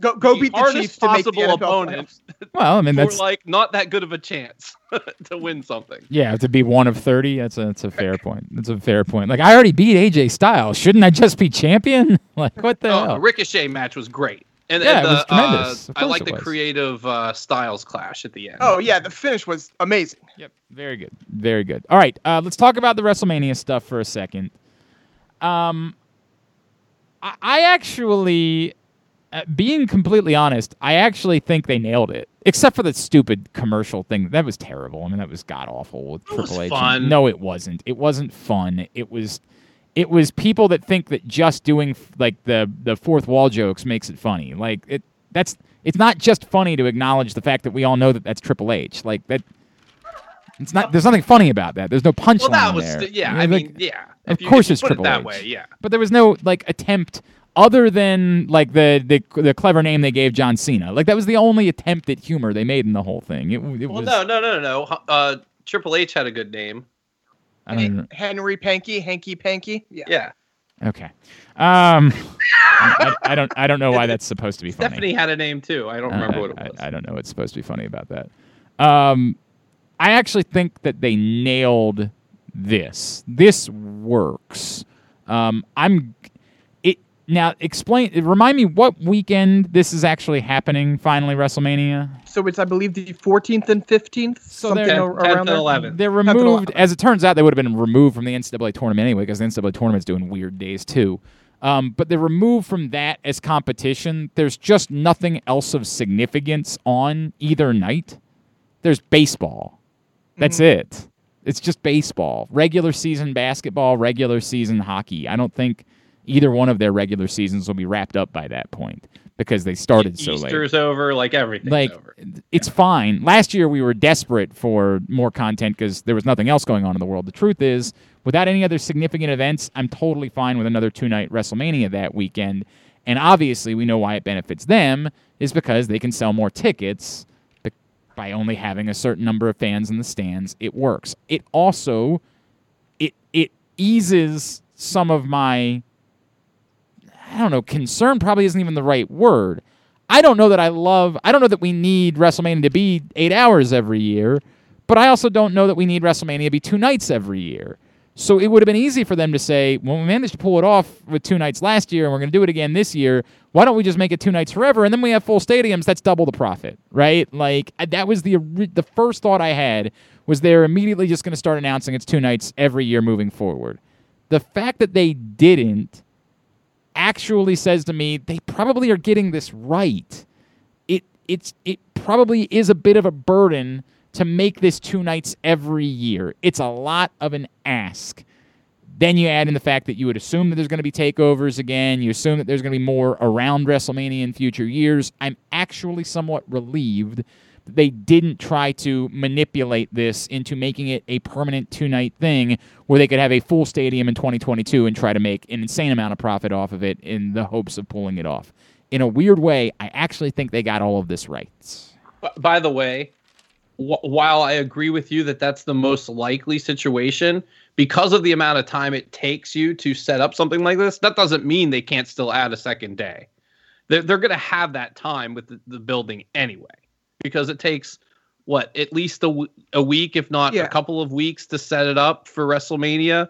Go go the beat the hardest Chiefs to make the possible NFL opponent. Well, I mean for that's like not that good of a chance to win something. yeah to be one of thirty. That's a that's a fair point. That's a fair point. Like I already beat AJ Styles. Shouldn't I just be champion? Like what the Oh, hell? the Ricochet match was great. And, Yeah, and it was tremendous. Uh, I like the was. creative uh, styles clash at the end. Oh yeah, the finish was amazing. Yep. Very good. Very good. All right. Uh, let's talk about the WrestleMania stuff for a second. Um, I, I actually, uh, being completely honest, I actually think they nailed it. Except for the stupid commercial thing. That was terrible. I mean, that was god awful with It Triple H. fun. No, it wasn't. It wasn't fun. It was. It was people that think that just doing like the the fourth wall jokes makes it funny. Like it. That's. It's not just funny to acknowledge the fact that we all know that that's Triple H. Like that. It's not. There's nothing funny about that. There's no punchline well, that was there. yeah. You know, I like- mean, yeah. of you- course it's put Triple it that H. way. Yeah. but there was no like attempt other than like the the the clever name they gave John Cena. Like that was the only attempt at humor they made in the whole thing. It, it Well, was. no, no, no, no, no. Uh, Triple H had a good name. I don't. Henry Panky, Hanky Panky. Yeah. Yeah. Okay. Um, I, I don't. I don't know why that's supposed to be funny. Stephanie had a name too. I don't Uh, remember I, what it was. I, don't know what's supposed to be funny about that. Um, I actually think that they nailed this. This works. Um, I'm it now. Explain. Remind me what weekend this is actually happening. Finally, WrestleMania. So it's I believe the 14th and 15th. So something they're- ar- 10th around and there. 11th. They're removed. 11th. As it turns out, they would have been removed from the NCAA tournament anyway, because the NCAA tournament's doing weird days too. Um, but they're removed from that as competition. There's just nothing else of significance on either night. There's baseball. That's it. It's just baseball. Regular season basketball, regular season hockey. I don't think either one of their regular seasons will be wrapped up by that point because they started so late Easter's over. Like everything's like over. it's fine. Last year we were desperate for more content because there was nothing else going on in the world. The truth is, without any other significant events, I'm totally fine with another two night WrestleMania that weekend. And obviously, we know why it benefits them is because they can sell more tickets by only having a certain number of fans in the stands. It works. It also it it eases some of my I don't know, concern probably isn't even the right word. I don't know that I love, I don't know that we need WrestleMania to be eight hours every year, but I also don't know that we need WrestleMania to be two nights every year. So it would have been easy for them to say, well, we managed to pull it off with two nights last year and we're going to do it again this year. Why don't we just make it two nights forever? And then we have full stadiums. That's double the profit, right? Like, that was the, the first thought I had was they're immediately just going to start announcing it's two nights every year moving forward. The fact that they didn't actually says to me they probably are getting this right. It it's it probably is a bit of a burden to make this two nights every year. It's a lot of an ask. Then you add in the fact that you would assume that there's going to be takeovers again. You assume that there's going to be more around WrestleMania in future years. I'm actually somewhat relieved they didn't try to manipulate this into making it a permanent two night thing where they could have a full stadium in 2022 and try to make an insane amount of profit off of it in the hopes of pulling it off. In a weird way, I actually think they got all of this right. By the way, while I agree with you that that's the most likely situation, because of the amount of time it takes you to set up something like this, that doesn't mean they can't still add a second day. They're, they're going to have that time with the, the building anyway, because it takes what at least a, w- a week, if not Yeah. a couple of weeks, to set it up for WrestleMania.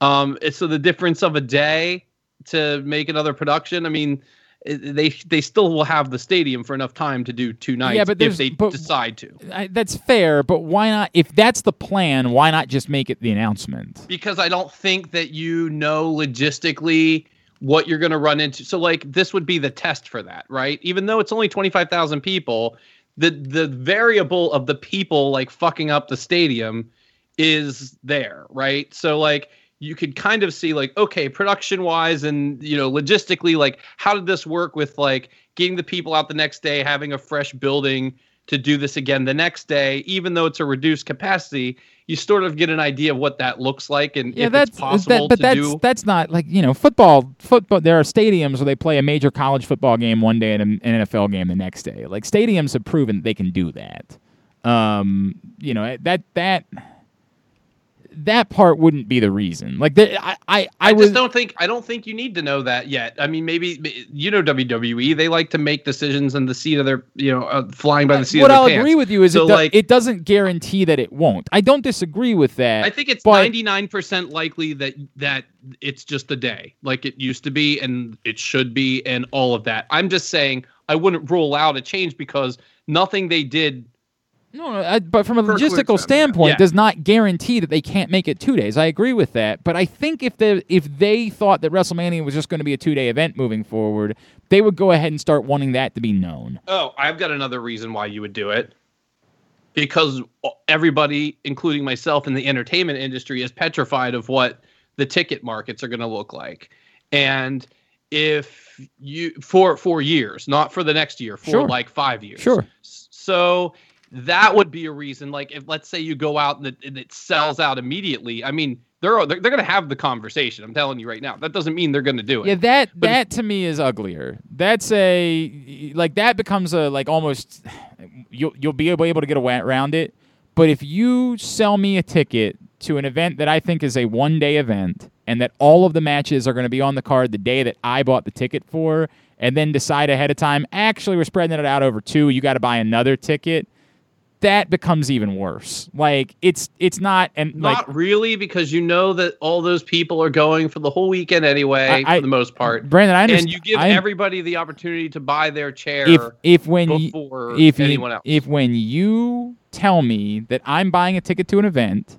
Um, so the difference of a day to make another production. I mean, they they still will have the stadium for enough time to do two nights yeah, but if they but- decide to. I, that's fair, but why not? If that's the plan, why not just make it the announcement? because I don't think that you know logistically what you're going to run into. So like this would be the test for that, right? Even though it's only 25,000 people, the the variable of the people like fucking up the stadium is there, right? So like you could kind of see like okay, production wise and you know logistically like how did this work with like getting the people out the next day, having a fresh building to do this again the next day, even though it's a reduced capacity, you sort of get an idea of what that looks like and Yeah, if that's it's possible that, but to that's do. that's not like you know football. Football. There are stadiums where they play a major college football game one day and an an NFL game the next day. Like stadiums have proven they can do that. Um, you know that that that part wouldn't be the reason. Like the, I, I, I, I, was just don't think I don't think you need to know that yet. I mean, maybe you know WWE. They like to make decisions in the seat of their, you know, uh, flying by the seat what of their I'll pants. agree with you is So, it, do- like- it doesn't guarantee that it won't. I don't disagree with that. I think it's ninety nine percent likely that that it's just a day, like it used to be, and it should be, and all of that. I'm just saying I wouldn't rule out a change because nothing they did. No, no, I, but from a Precludes logistical standpoint, Yeah. does not guarantee that they can't make it two days. I agree with that, but I think if they if they thought that WrestleMania was just going to be a two day event moving forward, they would go ahead and start wanting that to be known. Oh, I've got another reason why you would do it. Because everybody, including myself in the entertainment industry, is petrified of what the ticket markets are going to look like. And if you for for years, not for the next year, for Sure. like five years. Sure. So that would be a reason. Like if let's say you go out and it, and it sells out immediately. I mean, they're they're, they're going to have the conversation. I'm telling you right now. That doesn't mean they're going to do it. Yeah, that But that to me is uglier. That's a like that becomes a like almost you'll you'll be able, able to get around it. But if you sell me a ticket to an event that I think is a one day event and that all of the matches are going to be on the card the day that I bought the ticket for, and then decide ahead of time, actually we're spreading it out over two, you got to buy another ticket. That becomes even worse. Like it's it's not and like Not really, because you know that all those people are going for the whole weekend anyway, I- I- for the most part. Brandon, I And you give I- everybody the opportunity to buy their chair if if when you, if anyone else. if when you tell me that I'm buying a ticket to an event,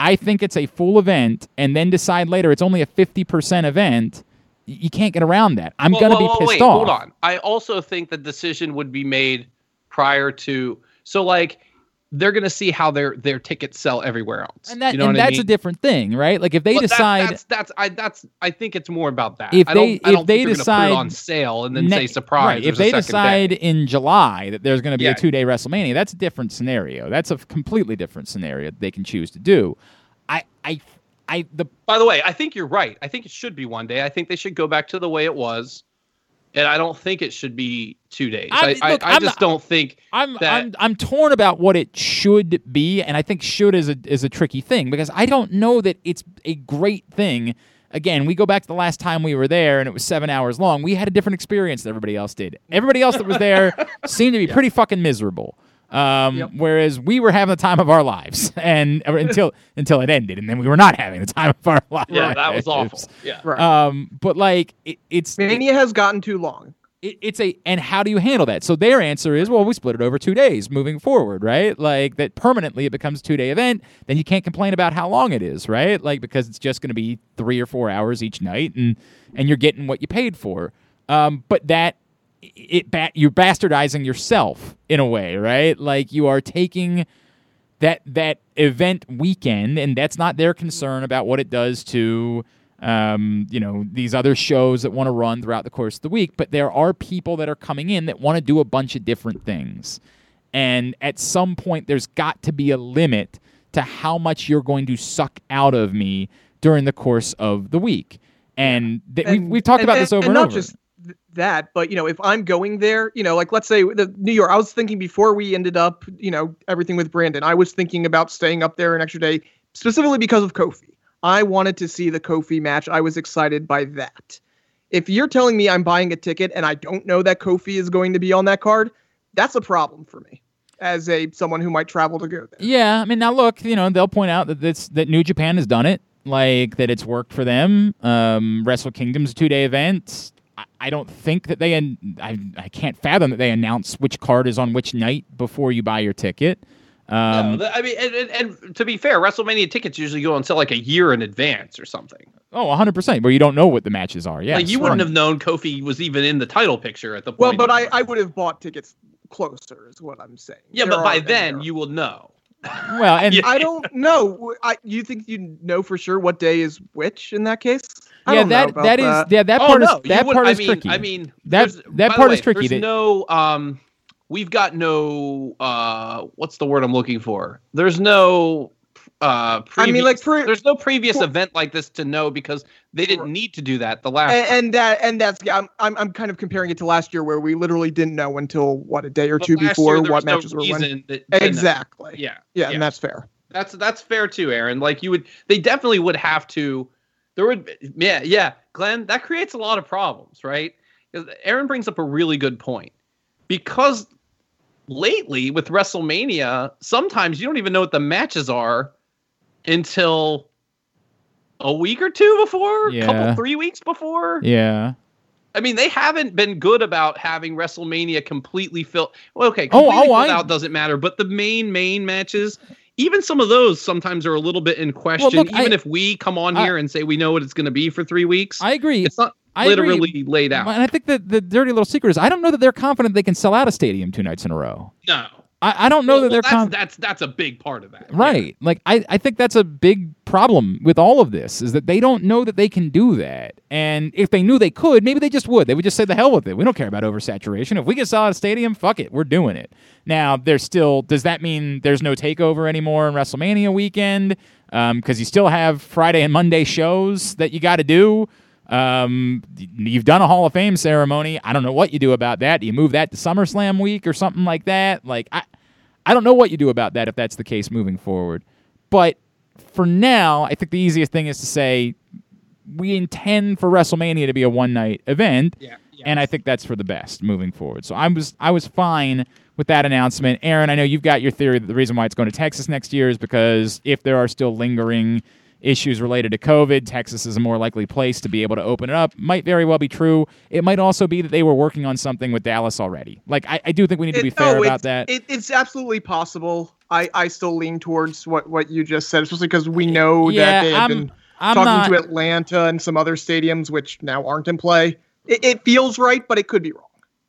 I think it's a full event, and then decide later it's only a fifty percent event, you can't get around that. I'm Well, gonna well, be pissed wait, off. Hold on. I also think the decision would be made prior to. So like, they're gonna see how their their tickets sell everywhere else. And that you know and what I that's a different thing, right? Like if they Well, that- decide that's that's I that's I think it's more about that. If I don't, they- I if don't they think decide put it on sale and then ne- say surprise. Right. If they a second day. decide in July that there's going to be Yeah. a two day WrestleMania, that's a different scenario. That's a completely different scenario they can choose to do. I I I the By the way, I think you're right. I think it should be one day. I think they should go back to the way it was, and I don't think it should be two days. I- I, I, look, I I'm just not- don't think. I'm that- I'm I'm torn about what it should be, and I think should is a is a tricky thing because I don't know that it's a great thing. Again, we go back to the last time we were there, and it was seven hours long. We had a different experience than everybody else did. Everybody else that was there seemed to be pretty fucking miserable. Um, Yep. Whereas we were having the time of our lives, and until until it ended, and then we were not having the time of our lives. Yeah, that was awful. Yeah. Right. Um, but like it, it's Mania has gotten too long. it, it's a and how do you handle that so their answer is well we split it over two days moving forward right like that permanently it becomes a two day event then you can't complain about how long it is right like because it's just going to be three or four hours each night and and you're getting what you paid for um, but that it ba- you're bastardizing yourself in a way right like you are taking that that event weekend, and that's not their concern about what it does to um, you know these other shows that want to run throughout the course of the week. But there are people that are coming in that want to do a bunch of different things, and at some point, there's got to be a limit to how much you're going to suck out of me during the course of the week. And, th- we've, we've talked and- about this over and and, not over. just that, but you know, if I'm going there, you know, like let's say the New York, I was thinking before we ended up, you know, everything with Brandon, I was thinking about staying up there an extra day specifically because of Kofi. I wanted to see the Kofi match. I was excited by that. If you're telling me I'm buying a ticket and I don't know that Kofi is going to be on that card, that's a problem for me as a someone who might travel to go there. Yeah, I mean, now look, you know, they'll point out that this that New Japan has done it, like that it's worked for them. Um, Wrestle Kingdom's two day event. I, I don't think that they, an- I, I can't fathom that they announce which card is on which night before you buy your ticket. Um, no, I mean, and, and, and to be fair, WrestleMania tickets usually go on sale like a year in advance or something. oh, 100%, where you don't know what the matches are. Yeah, like you wouldn't have known Kofi was even in the title picture at the point. Well, but I, I would have bought tickets closer, is what I'm saying. yeah, There but by then there you will know. Well, and I don't know. I you think you know for sure what day is which in that case? I yeah, that that is that. yeah that oh part no, is that would- part I is mean, tricky. I mean, That- that part way, is tricky. There's no um, we've got no uh, what's the word I'm looking for? There's no uh, I mean, like, for- there's no previous for- event like this to know because they didn't need to do that the last. and, and that and that's yeah, I'm, I'm I'm kind of comparing it to last year where we literally didn't know until what a day or two before what was no matches were when. reason that- to know. Exactly. Yeah, Yeah, yeah. and that's fair. That's that's fair too, Aaron. Like you would, they definitely would have to. There would, yeah, yeah, Glenn. That creates a lot of problems, right? Aaron brings up a really good point because lately with WrestleMania, sometimes you don't even know what the matches are until a week or two before, a Yeah. couple three weeks before. Yeah. I mean, they haven't been good about having WrestleMania completely filled. Well, okay, Oh, completely oh, I- filled out doesn't matter, but the main main matches, even some of those sometimes are a little bit in question. look, even I- if we come on I- here and say we know what it's going to be for three weeks, I agree. it's not I agree. literally laid out. And I think that the dirty little secret is I don't know that they're confident they can sell out a stadium two nights in a row. no, I, I don't know Well, that they're that's, confident. that's that's a big part of that, yeah. Right. Like I, I think that's a big problem with all of this is that they don't know that they can do that. And if they knew they could, maybe they just would. They would just say the hell with it. We don't care about oversaturation. If we can sell out a stadium, fuck it. We're doing it. Now, there's still does that mean there's no takeover anymore in WrestleMania weekend? Um, because you still have Friday and Monday shows that you got to do. Um, you've done a Hall of Fame ceremony. I don't know what you do about that. Do you move that to SummerSlam week or something like that? Like I, I don't know what you do about that if that's the case moving forward. But for now, I think the easiest thing is to say we intend for WrestleMania to be a one night event. Yeah. And I think that's for the best moving forward. So I was I was fine with that announcement. Aaron, I know you've got your theory that the reason why it's going to Texas next year is because if there are still lingering issues related to COVID, Texas is a more likely place to be able to open it up. Might very well be true. It might also be that they were working on something with Dallas already. Like I, I do think we need to be It- fair no, about it's, that. It, it's absolutely possible. I, I still lean towards what, what you just said, especially because we know Yeah, that they have I'm- been I'm talking not- to Atlanta and some other stadiums which now aren't in play. It, it feels right, but it could be wrong.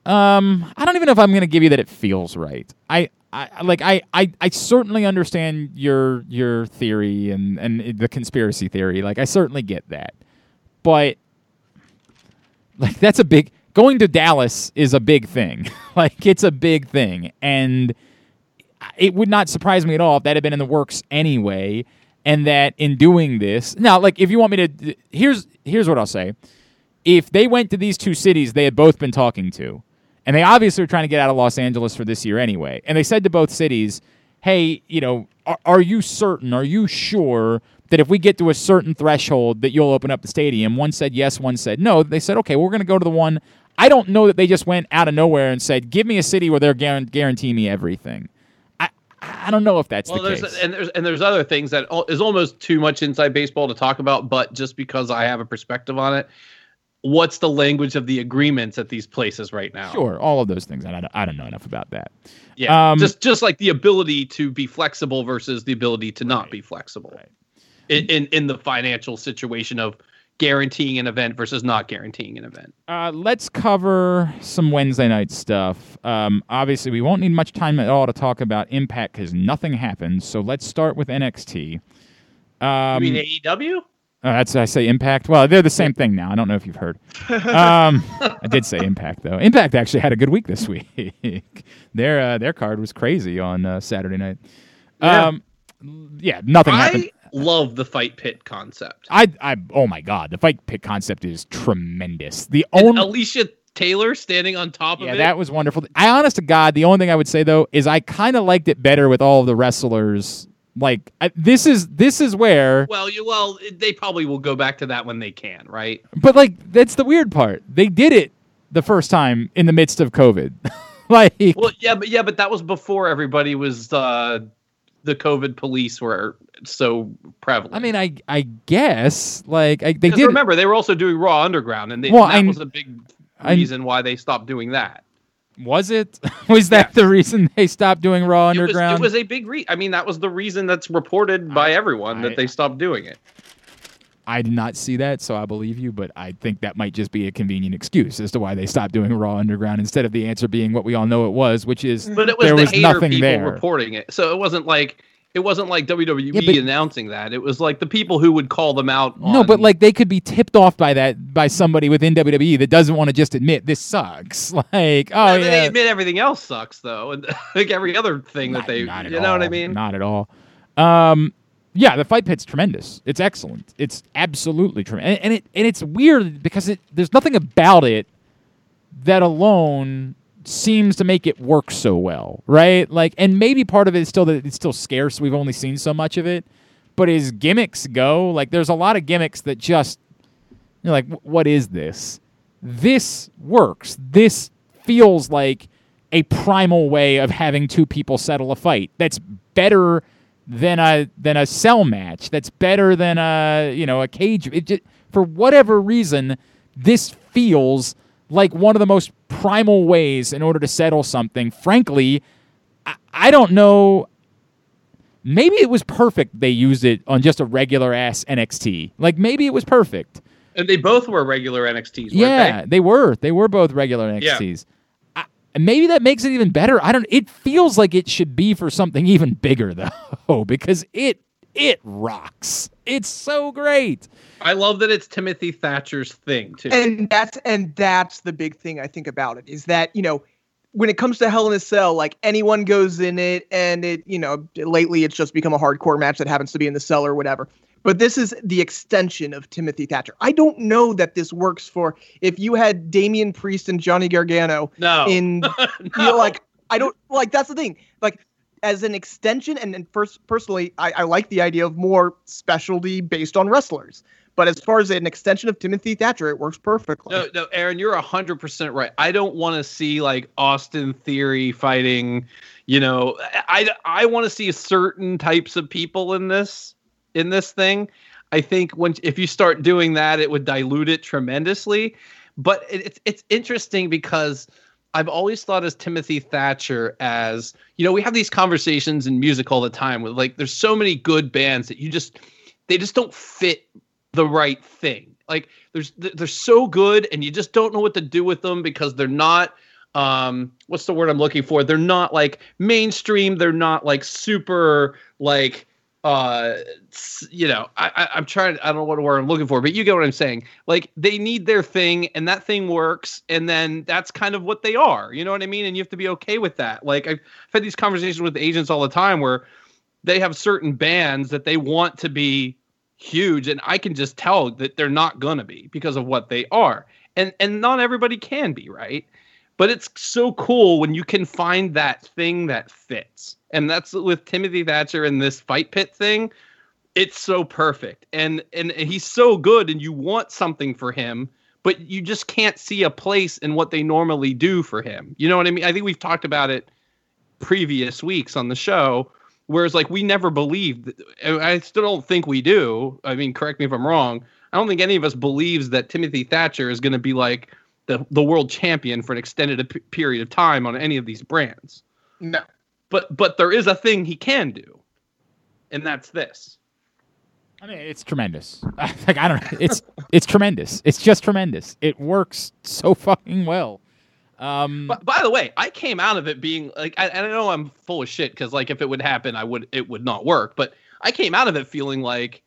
Um, I don't even know if I'm going to give you that it feels right. I, I like I, I, I certainly understand your your theory and and the conspiracy theory. Like I certainly get that, but like that's a big going to Dallas is a big thing. like it's a big thing, and it would not surprise me at all if that had been in the works anyway. And that in doing this, now, like if you want me to, here's here's what I'll say if they went to these two cities they had both been talking to, and they obviously are trying to get out of Los Angeles for this year anyway, and they said to both cities, hey, you know, are, are you certain, are you sure that if we get to a certain threshold that you'll open up the stadium? One said yes, one said no. They said, okay, we're going to go to the one. I don't know that they just went out of nowhere and said, give me a city where they're guaran- guarantee me everything. I, I don't know if that's Well, the there's case. and there's and there's other things that is almost too much inside baseball to talk about, but just because I have a perspective on it, what's the language of the agreements at these places right now? Sure, all of those things. I don't, I don't know enough about that. Yeah, Um, just just like the ability to be flexible versus the ability to not be flexible Right. in, in in the financial situation of guaranteeing an event versus not guaranteeing an event. Uh, let's cover some Wednesday night stuff. Um, obviously, we won't need much time at all to talk about Impact because nothing happens. So let's start with NXT. Um, you mean AEW? Uh, that's I say Impact. Well, they're the same thing now. I don't know if you've heard. Um, I did say Impact though. Impact actually had a good week this week. their uh, their card was crazy on uh, Saturday night. Yeah. Um, yeah, nothing happened. I love the fight pit concept. I, I, oh my god, the fight pit concept is tremendous. The And only Alicia Taylor standing on top of it. Yeah, that was wonderful. I honest to God, the only thing I would say though is I kind of liked it better with all of the wrestlers. Like I, this is this is where, well, you well, they probably will go back to that when they can, right? but like that's the weird part. They did it the first time in the midst of COVID. like Well, yeah, but yeah, but that was before everybody was uh the COVID police were so prevalent. I mean, I I guess like I, they did. remember they were also doing Raw Underground, and they, Well, that I- was a big I- reason why they stopped doing that. Was it? was that the reason they stopped doing Raw It was, Underground? it was a big re. I mean, that was the reason that's reported by everyone I- that they stopped doing it. I did not see that, so I believe you, but I think that might just be a convenient excuse as to why they stopped doing Raw Underground instead of the answer being what we all know it was, which is But it was there the was hater nothing people there. reporting it, so it wasn't like it wasn't like WWE Yeah, but- announcing that. It was like the people who would call them out. No, but like they could be tipped off by that by somebody within WWE that doesn't want to just admit this sucks. Like, oh I mean, they admit everything else sucks though, and like every other thing Not- that they, you know what I mean? Not at all. Um, yeah, the fight pit's tremendous. It's excellent. It's absolutely tremendous, and, and it and it's weird because it there's nothing about it that alone seems to make it work so well, right? Like, and maybe part of it is still that it's still scarce. We've only seen so much of it. But as gimmicks go, like, there's a lot of gimmicks that just you're like, what is this? This works. This feels like a primal way of having two people settle a fight. That's better than a than a cell match. That's better than a you know a cage. Just, for whatever reason, this feels like one of the most primal ways in order to settle something. Frankly, I, I don't know. Maybe it was perfect they used it on just a regular ass NXT. Like maybe it was perfect. And they both were regular NXTs. Yeah, they? they? were. They were both regular NXTs. I, maybe that makes it even better. I don't. It feels like it should be for something even bigger though, because it it rocks. It's so great. I love that it's Timothy Thatcher's thing too. And that's and that's the big thing I think about it is that you know when it comes to Hell in a Cell, like anyone goes in it, and it you know lately it's just become a hardcore match that happens to be in the cell or whatever. But this is the extension of Timothy Thatcher. I don't know that this works for if you had Damian Priest and Johnny Gargano no. in no. you know like I don't like that's the thing like as an extension and, and first personally I, I like the idea of more specialty based on wrestlers but as far as an extension of Timothy Thatcher, it works perfectly. No, no, Aaron, you're hundred percent right. I don't want to see like Austin Theory fighting. You know, I I want to see certain types of people in this in this thing. I think when if you start doing that, it would dilute it tremendously. But it, it's it's interesting because I've always thought as Timothy Thatcher as you know we have these conversations in music all the time with like there's so many good bands that you just they just don't fit the right thing. Like there's they're so good and you just don't know what to do with them because they're not um what's the word I'm looking for? They're not like mainstream, they're not like super like uh you know I, I i'm trying i don't know what word i'm looking for but you get what i'm saying. Like they need their thing and that thing works and then that's kind of what they are you know what i mean? And you have to be okay with that. Like i've, I've had these conversations with agents all the time where they have certain bands that they want to be huge and i can just tell that they're not gonna be because of what they are. And and not everybody can be right but it's so cool when you can find that thing that fits and that's with Timothy Thatcher and this fight pit thing. It's so perfect, and and he's so good, and you want something for him, but you just can't see a place in what they normally do for him. You know what I mean? I think we've talked about it previous weeks on the show. Whereas, like, we never believed. I still don't think we do. I mean, correct me if I'm wrong. I don't think any of us believes that Timothy Thatcher is going to be like the the world champion for an extended period of time on any of these brands. No but but there is a thing he can do, and that's this. I mean, it's tremendous. like I don't know, it's it's tremendous. It's just tremendous. It works so fucking well. Um, but by the way, I came out of it being like, I, I know I'm full of shit because like if it would happen, I would it would not work. But I came out of it feeling like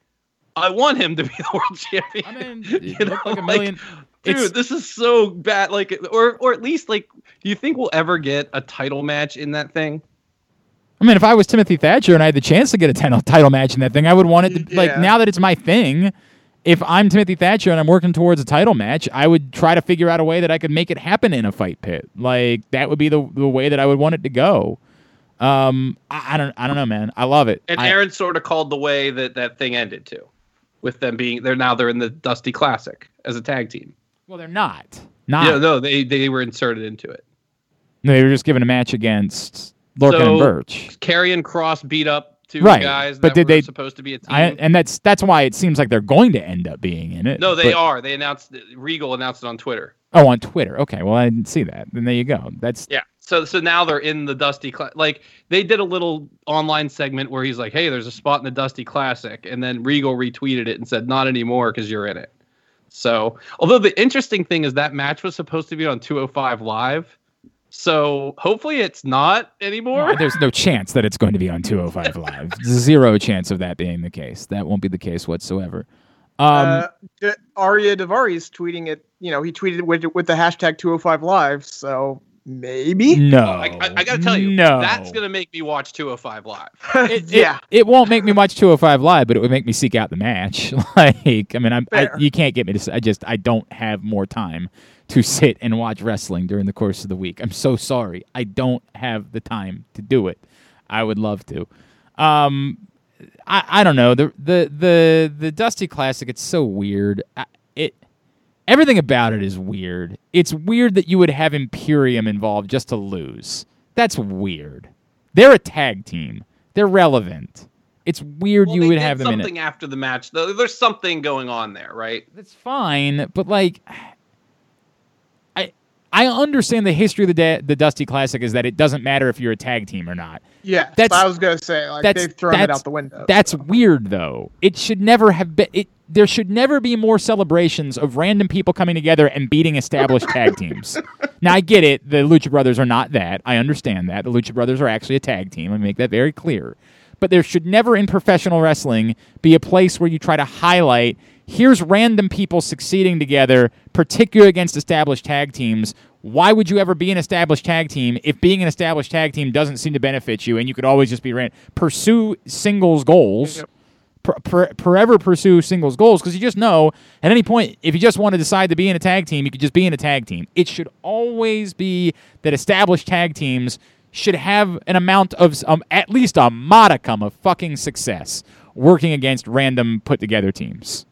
I want him to be the world champion. I mean, you know, like a million. Like, dude, this is so bad. Like, or or at least like, do you think we'll ever get a title match in that thing? I mean, if I was Timothy Thatcher and I had the chance to get a title title match in that thing, I would want it to yeah. like now that it's my thing. If I'm Timothy Thatcher and I'm working towards a title match, I would try to figure out a way that I could make it happen in a fight pit. Like that would be the the way that I would want it to go. Um, I, I don't I don't know, man. I love it. And I, Aaron sort of called the way that that thing ended too, with them being they're now they're in the Dusty Classic as a tag team. Well, they're not. Not. Yeah, no, they they were inserted into it. No, they were just given a match against Lorcan so, and Birch. Karrion Kross beat up two right. guys but did they, supposed to be a team. I, and that's that's why it seems like they're going to end up being in it. No, they but, are. They announced Regal announced it on Twitter. Oh, on Twitter. Okay, well I didn't see that. Then there you go. That's yeah. So so now they're in the Dusty Cla- like they did a little online segment where he's like, "Hey, there's a spot in the Dusty Classic," and then Regal retweeted it and said, "Not anymore because you're in it." So, although the interesting thing is that match was supposed to be on 205 Live, so hopefully it's not anymore. No, there's no chance that it's going to be on 205 Live. Zero chance of that being the case. That won't be the case whatsoever. Um, uh, Ariya Daivari is tweeting it. You know, he tweeted with with the hashtag 205 Live. So Maybe. No, I, I, I gotta tell you, no. that's gonna make me watch 205 live. It, it- yeah. it, won't make me watch 205 live, but it would make me seek out the match. like, I mean, I'm, I, you can't get me to. s- I just, I don't have more time to sit and watch wrestling during the course of the week. I'm so sorry. I don't have the time to do it. I would love to. Um, I, I don't know the the the the Dusty Classic. It's so weird. I, it everything about it is weird. It's weird that you would have Imperium involved just to lose. That's weird. They're a tag team. They're relevant. It's weird Well, you would have them in it. something after the match, though. There's something going on there, right? That's fine, but like, I understand the history of the da- the Dusty Classic is that it doesn't matter if you're a tag team or not. Yeah. That's- I was gonna say like they've thrown it out the window. That's weird, though. It should never have been. It there should never be more celebrations of random people coming together and beating established tag teams. Now I get it. The Lucha Brothers are not that. I understand that. The Lucha Brothers are actually a tag team. I make that very clear. But there should never in professional wrestling be a place where you try to highlight here's random people succeeding together, particularly against established tag teams. Why would you ever be an established tag team if being an established tag team doesn't seem to benefit you and you could always just be ran pursue singles goals? Yep. per- per- forever pursue singles goals because you just know at any point if you just want to decide to be in a tag team you could just be in a tag team it should always be that established tag teams should have an amount of um, at least a modicum of fucking success working against random put together teams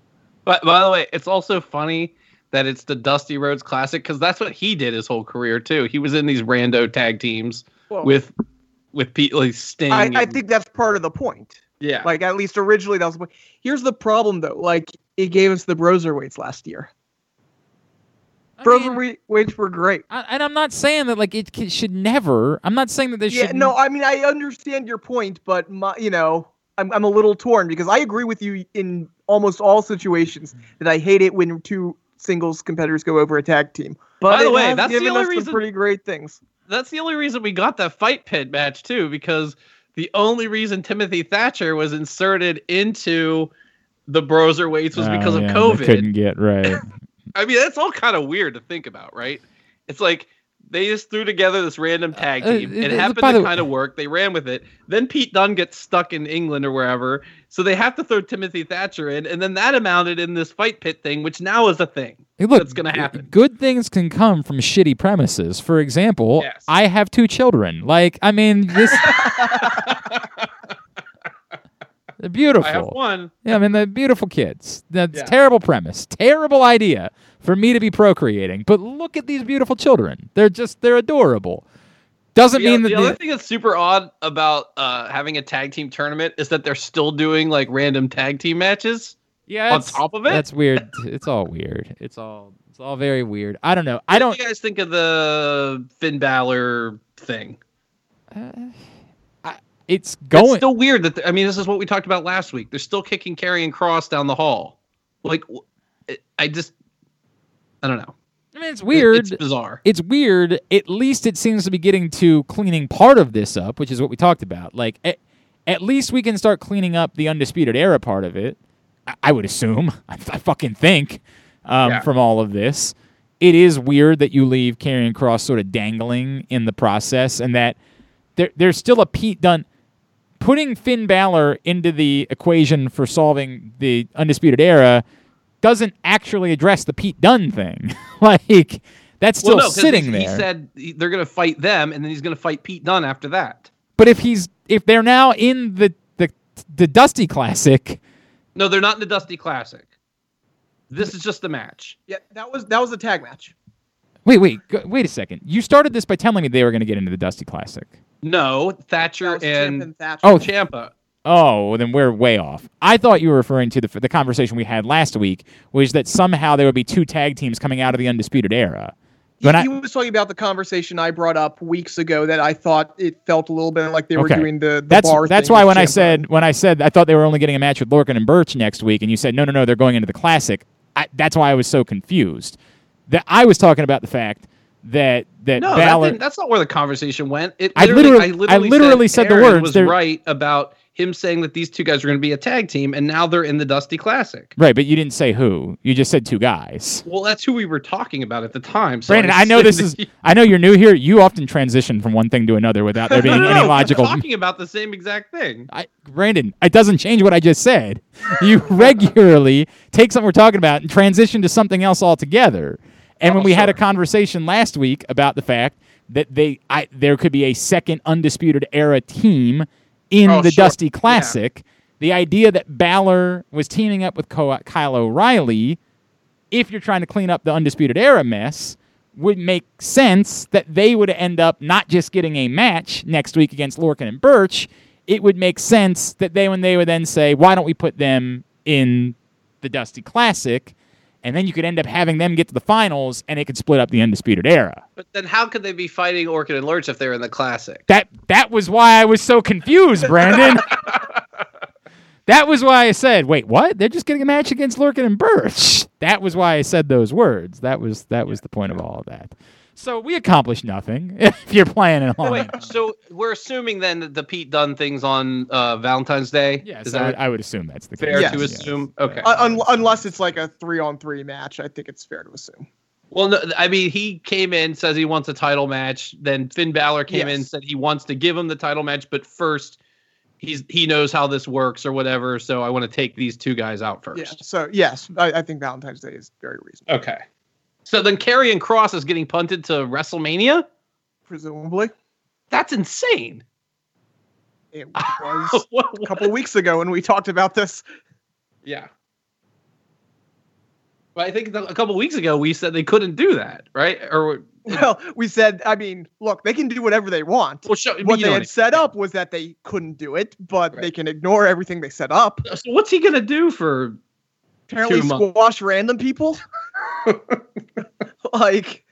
But by the way, it's also funny that it's the Dusty Rhodes Classic because that's what he did his whole career too. He was in these rando tag teams Well, with with Pete like Sting. I, I think that's part of the point. yeah. Like at least originally that was the point. Here's the problem though. Like it gave us the Broserweights last year. Broserweights were great. I, and I'm not saying that like it c- should never. I'm not saying that there Yeah, should. no, I mean I understand your point, but my, you know, I'm I'm a little torn because I agree with you in almost all situations that I hate it when two singles competitors go over a tag team. But By the way, has that's the only us reason- pretty great things. That's the only reason we got that fight pit match too, because the only reason Timothy Thatcher was inserted into the Broserweights was Oh, because of yeah, they COVID. Couldn't get right. I mean, that's all kind of weird to think about, right? It's like they just threw together this random tag Uh, team. uh, it uh, happened to kind of work. They ran with it. Then Pete Dunne gets stuck in England or wherever, so they have to throw Timothy Thatcher in, and then that amounted in this fight pit thing, which now is a thing. Hey, look, That's gonna happen. Good things can come from shitty premises. For example, Yes. I have two children. Like, I mean, this. they're beautiful. I have one. Yeah, I mean, they're beautiful kids. That's Yeah. terrible premise. Terrible idea for me to be procreating. But look at these beautiful children. They're just, they're adorable. Doesn't The, mean that the the- other thing that's super odd about uh, having a tag team tournament is that they're still doing like random tag team matches. yeah, on top of it? That's weird. It's all weird. It's all, it's all very weird. I don't know. I don't. do you guys think of the Finn Balor thing? It's It's going. It's still weird that I mean, this is what we talked about last week. They're still kicking Karrion Kross down the hall. Like, I just, I don't know. I mean, it's weird. It's bizarre. it's weird. At least it seems to be getting to cleaning part of this up, which is what we talked about. Like, at, at least we can start cleaning up the undisputed era part of it. I, I would assume. I, I fucking think um, Yeah. from all of this. It is weird that you leave Karrion Kross sort of dangling in the process, and that there, there's still a Pete Dunne putting Finn Balor into the equation for solving the undisputed era doesn't actually address the Pete Dunne thing. like that's still well, no, 'cause sitting he, there. He said they're going to fight them, and then he's going to fight Pete Dunne after that. but if he's if they're now in the the the Dusty Classic, No, they're not in the Dusty Classic. This is just the match. Yeah, that was that was a tag match. Wait, wait, go, wait a second. You started this by telling me they were going to get into the Dusty Classic. No, Thatcher was Ciampa and Thatcher. Oh, oh, Ciampa. Oh, well, then we're way off. I thought you were referring to the the conversation we had last week, was that somehow there would be two tag teams coming out of the Undisputed Era. He, I- was talking about the conversation I brought up weeks ago that I thought it felt a little bit like they were doing the, the That's bar that's thing why with when I said when I said I thought they were only getting a match with Lorcan and Birch next week, and you said no, no, no, they're going into the Classic. I, that's why I was so confused. That I was talking about the fact that that No, Balor. didn't- that's not where the conversation went. It I literally, literally- I I literally, literally said the words, Was right about him saying that these two guys are going to be a tag team, and now they're in the Dusty Classic. Right, but you didn't say who. You just said two guys. Well, that's who we were talking about at the time. So Brandon, I know this is. I know you're new here. You often transition from one thing to another without there being no, no, any no, logical. We're talking about the same exact thing. I, Brandon, it doesn't change what I just said. You regularly take something we're talking about and transition to something else altogether. And Oh, when we had a conversation last week about the fact that they, I, there could be a second undisputed era team in Oh, the sure. Dusty Classic, the idea that Balor was teaming up with Kyle O'Reilly, if you're trying to clean up the undisputed era mess, would make sense that they would end up not just getting a match next week against Lorcan and Birch. It would make sense that they, when they would then say, "Why don't we put them in the Dusty Classic?" And then you could end up having them get to the finals, and it could split up the undisputed era. But then how could they be fighting Orchid and Lurch if they're in the Classic? That that was why I was so confused, Brandon. that was why I said, "Wait, what? They're just getting a match against Lurkin and Birch." That was why I said those words. That was that was the point of all of that. So we accomplished nothing. If you're playing it along, Wait, so we're assuming then that the Pete Dunne thing's on uh, Valentine's Day? yes, Is I would, that I would assume that's the fair case. to Yes. assume? Okay. Uh, un- unless it's like a three on three match, I think it's fair to assume. Well, no, I mean, he came in, says he wants a title match. Then Finn Balor came in, said he wants to give him the title match, but first, he's he knows how this works or whatever. So I want to take these two guys out first. Yeah. So yes, I, I think Valentine's Day is very reasonable. Okay. So then Karrion Kross is getting punted to WrestleMania. Presumably, That's insane. it was a couple weeks ago when we talked about this. Yeah. But I think a couple weeks ago we said they couldn't do that, right? Or Well, we said, I mean, look, they can do whatever they want. well, show, what they had set up was that they couldn't do it, but they can ignore everything they set up. So what's he gonna do for? Apparently, Two months. squash random people. like,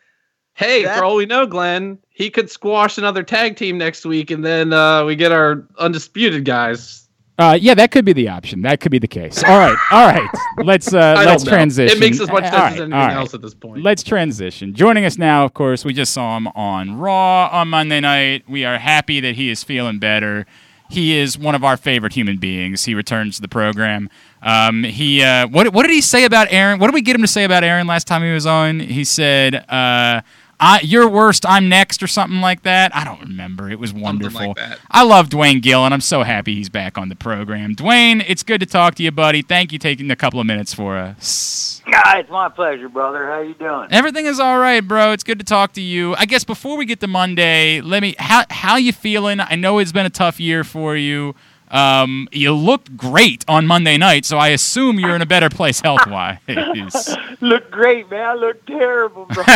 Hey, That- for all we know, Glenn, he could squash another tag team next week, and then uh, we get our undisputed guys. Uh, yeah, that could be the option. That could be the case. All right, all right. Let's uh, let's don't know. transition. It makes as much sense All as anything all right. else at this point. Let's transition. Joining us now, of course, we just saw him on Raw on Monday night. We are happy that he is feeling better. He is one of our favorite human beings. He returns to the program. Um, he uh, what what did he say about Aaron? What did we get him to say about Aaron last time he was on? He said, uh, I, "You're worst. I'm next," or something like that. I don't remember. It was wonderful. like. I love Duane Gill, and I'm so happy he's back on the program. Duane, it's good to talk to you, buddy. Thank you taking a couple of minutes for us. Yeah, it's my pleasure, brother. How you doing? Everything is all right, bro. It's good to talk to you. I guess before we get to Monday, let me how how you feeling? I know it's been a tough year for you. Um, you looked great on Monday night, so I assume you're in a better place health wise. Look great, man. I look terrible, bro.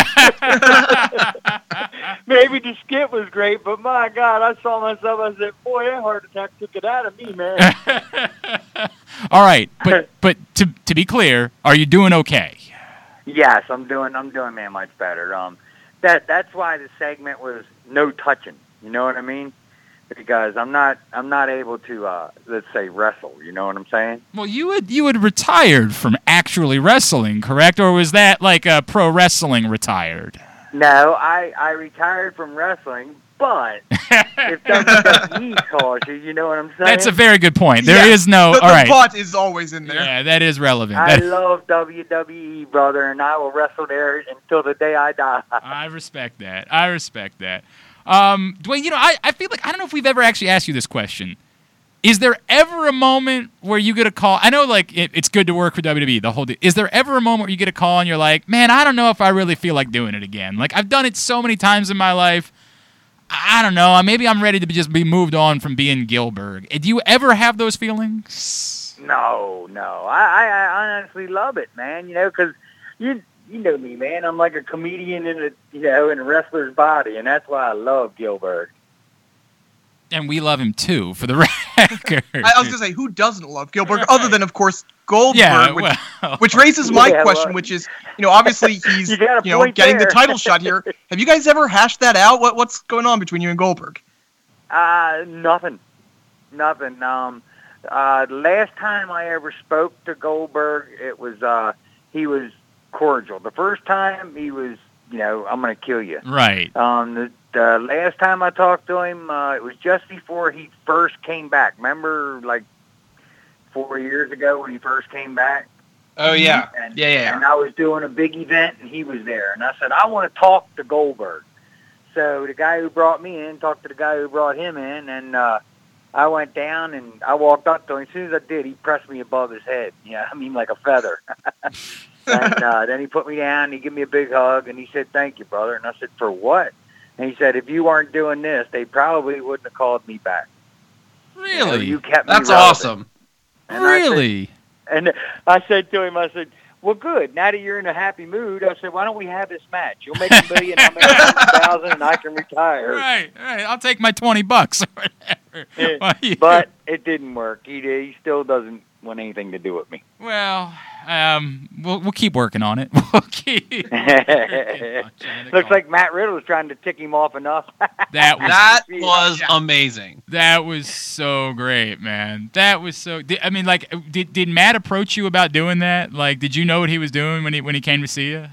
Maybe the skit was great, but my God, I saw myself. I said, "Boy, that heart attack took it out of me, man." all right, but but to to be clear, are you doing okay? yes, I'm doing. I'm doing, man, much better. Um, that that's why the segment was no touching. You know what I mean? Because I'm not. I'm not able to. Uh, let's say wrestle. You know what I'm saying? Well, you had you had retired from actually wrestling, correct? Or was that like a pro wrestling retired? No, I I retired from wrestling, but if WWE calls you, you know what I'm saying? That's a very good point. There is Yes, no. the, all the but is always in there. Yeah, that is relevant. I That- love WWE, brother, and I will wrestle there until the day I die. I respect that. I respect that. Um, Duane, you know, I, I feel like I don't know if we've ever actually asked you this question. Is there ever a moment where you get a call? I know, like, it, it's good to work for WWE, the whole day. Is there ever a moment where you get a call and you're like, man, I don't know if I really feel like doing it again? Like, I've done it so many times in my life. I don't know. I maybe I'm ready to just be moved on from being Gillberg. Do you ever have those feelings? No, no, I, I, I honestly love it, man. You know, because you you know me, man. I'm like a comedian in a you know in a wrestler's body, and that's why I love Gillberg. And we love him too, for the record. I, I was gonna say, who doesn't love Gillberg, other than of course Goldberg, yeah, which, well, which raises my Yeah, question, well- which is, you know, obviously he's You you know point getting the title shot here. Have you guys ever hashed that out? What what's going on between you and Goldberg? Uh, nothing, nothing. Um, uh, last time I ever spoke to Goldberg, it was uh, he was cordial. The first time he was, you know, I'm gonna kill you. right. Um, the the last time I talked to him, uh, it was just before he first came back. Remember, like four years ago when he first came back. Oh yeah, And, yeah, yeah. And I was doing a big event, and he was there. And I said, I want to talk to Goldberg. So the guy who brought me in talked to the guy who brought him in, and uh, I went down and I walked up to him. As soon as I did, he pressed me above his head. Yeah, I mean like a feather. and uh, then he put me down. And He gave me a big hug, and he said, "Thank you, brother." And I said, "For what?" And he said, "If you weren't doing this, they probably wouldn't have called me back. You, know, Really? you kept me That's relevant." awesome. And I said- really? and I said to him, I said, well, good. Now that you're in a happy mood, I said, why don't we have this match? You'll make a million, I'll make a hundred thousand, and I can retire. Right, right. I'll take my 20 bucks or whatever. Yeah, Why you- But it didn't work. He he still doesn't want anything to do with me. well, um, we'll, we'll keep working on it. We'll keep working on. Looks like Matt Riddle's trying to tick him off enough. that was That was amazing. That was so great, man. That was so. Did, I mean, like, did did Matt approach you about doing that? Like, did you know what he was doing when he when he came to see you?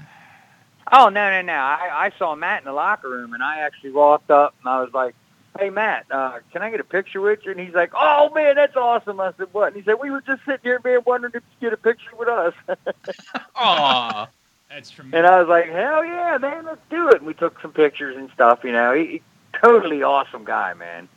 oh no no no! I, I saw Matt in the locker room, and I actually walked up and I was like, "Hey Matt, uh, can I get a picture with you?" And he's like, "Oh man, that's awesome!" I said, "What?" And he said, "We were just sitting here, man, wondering if you could get a picture with us." Aw. That's And I was like, hell yeah, man, let's do it. And we took some pictures and stuff, you know. He, he totally awesome guy, man.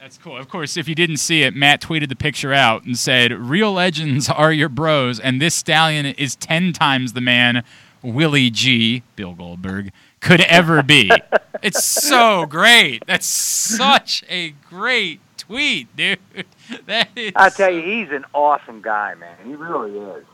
That's cool. Of course, if you didn't see it, Matt tweeted the picture out and said, "Real legends are your bros, and this stallion is ten times the man Willie G. Bill Goldberg could ever be." it's so great. That's such a great tweet, dude. That is. I tell you, he's an awesome guy, man. He really is.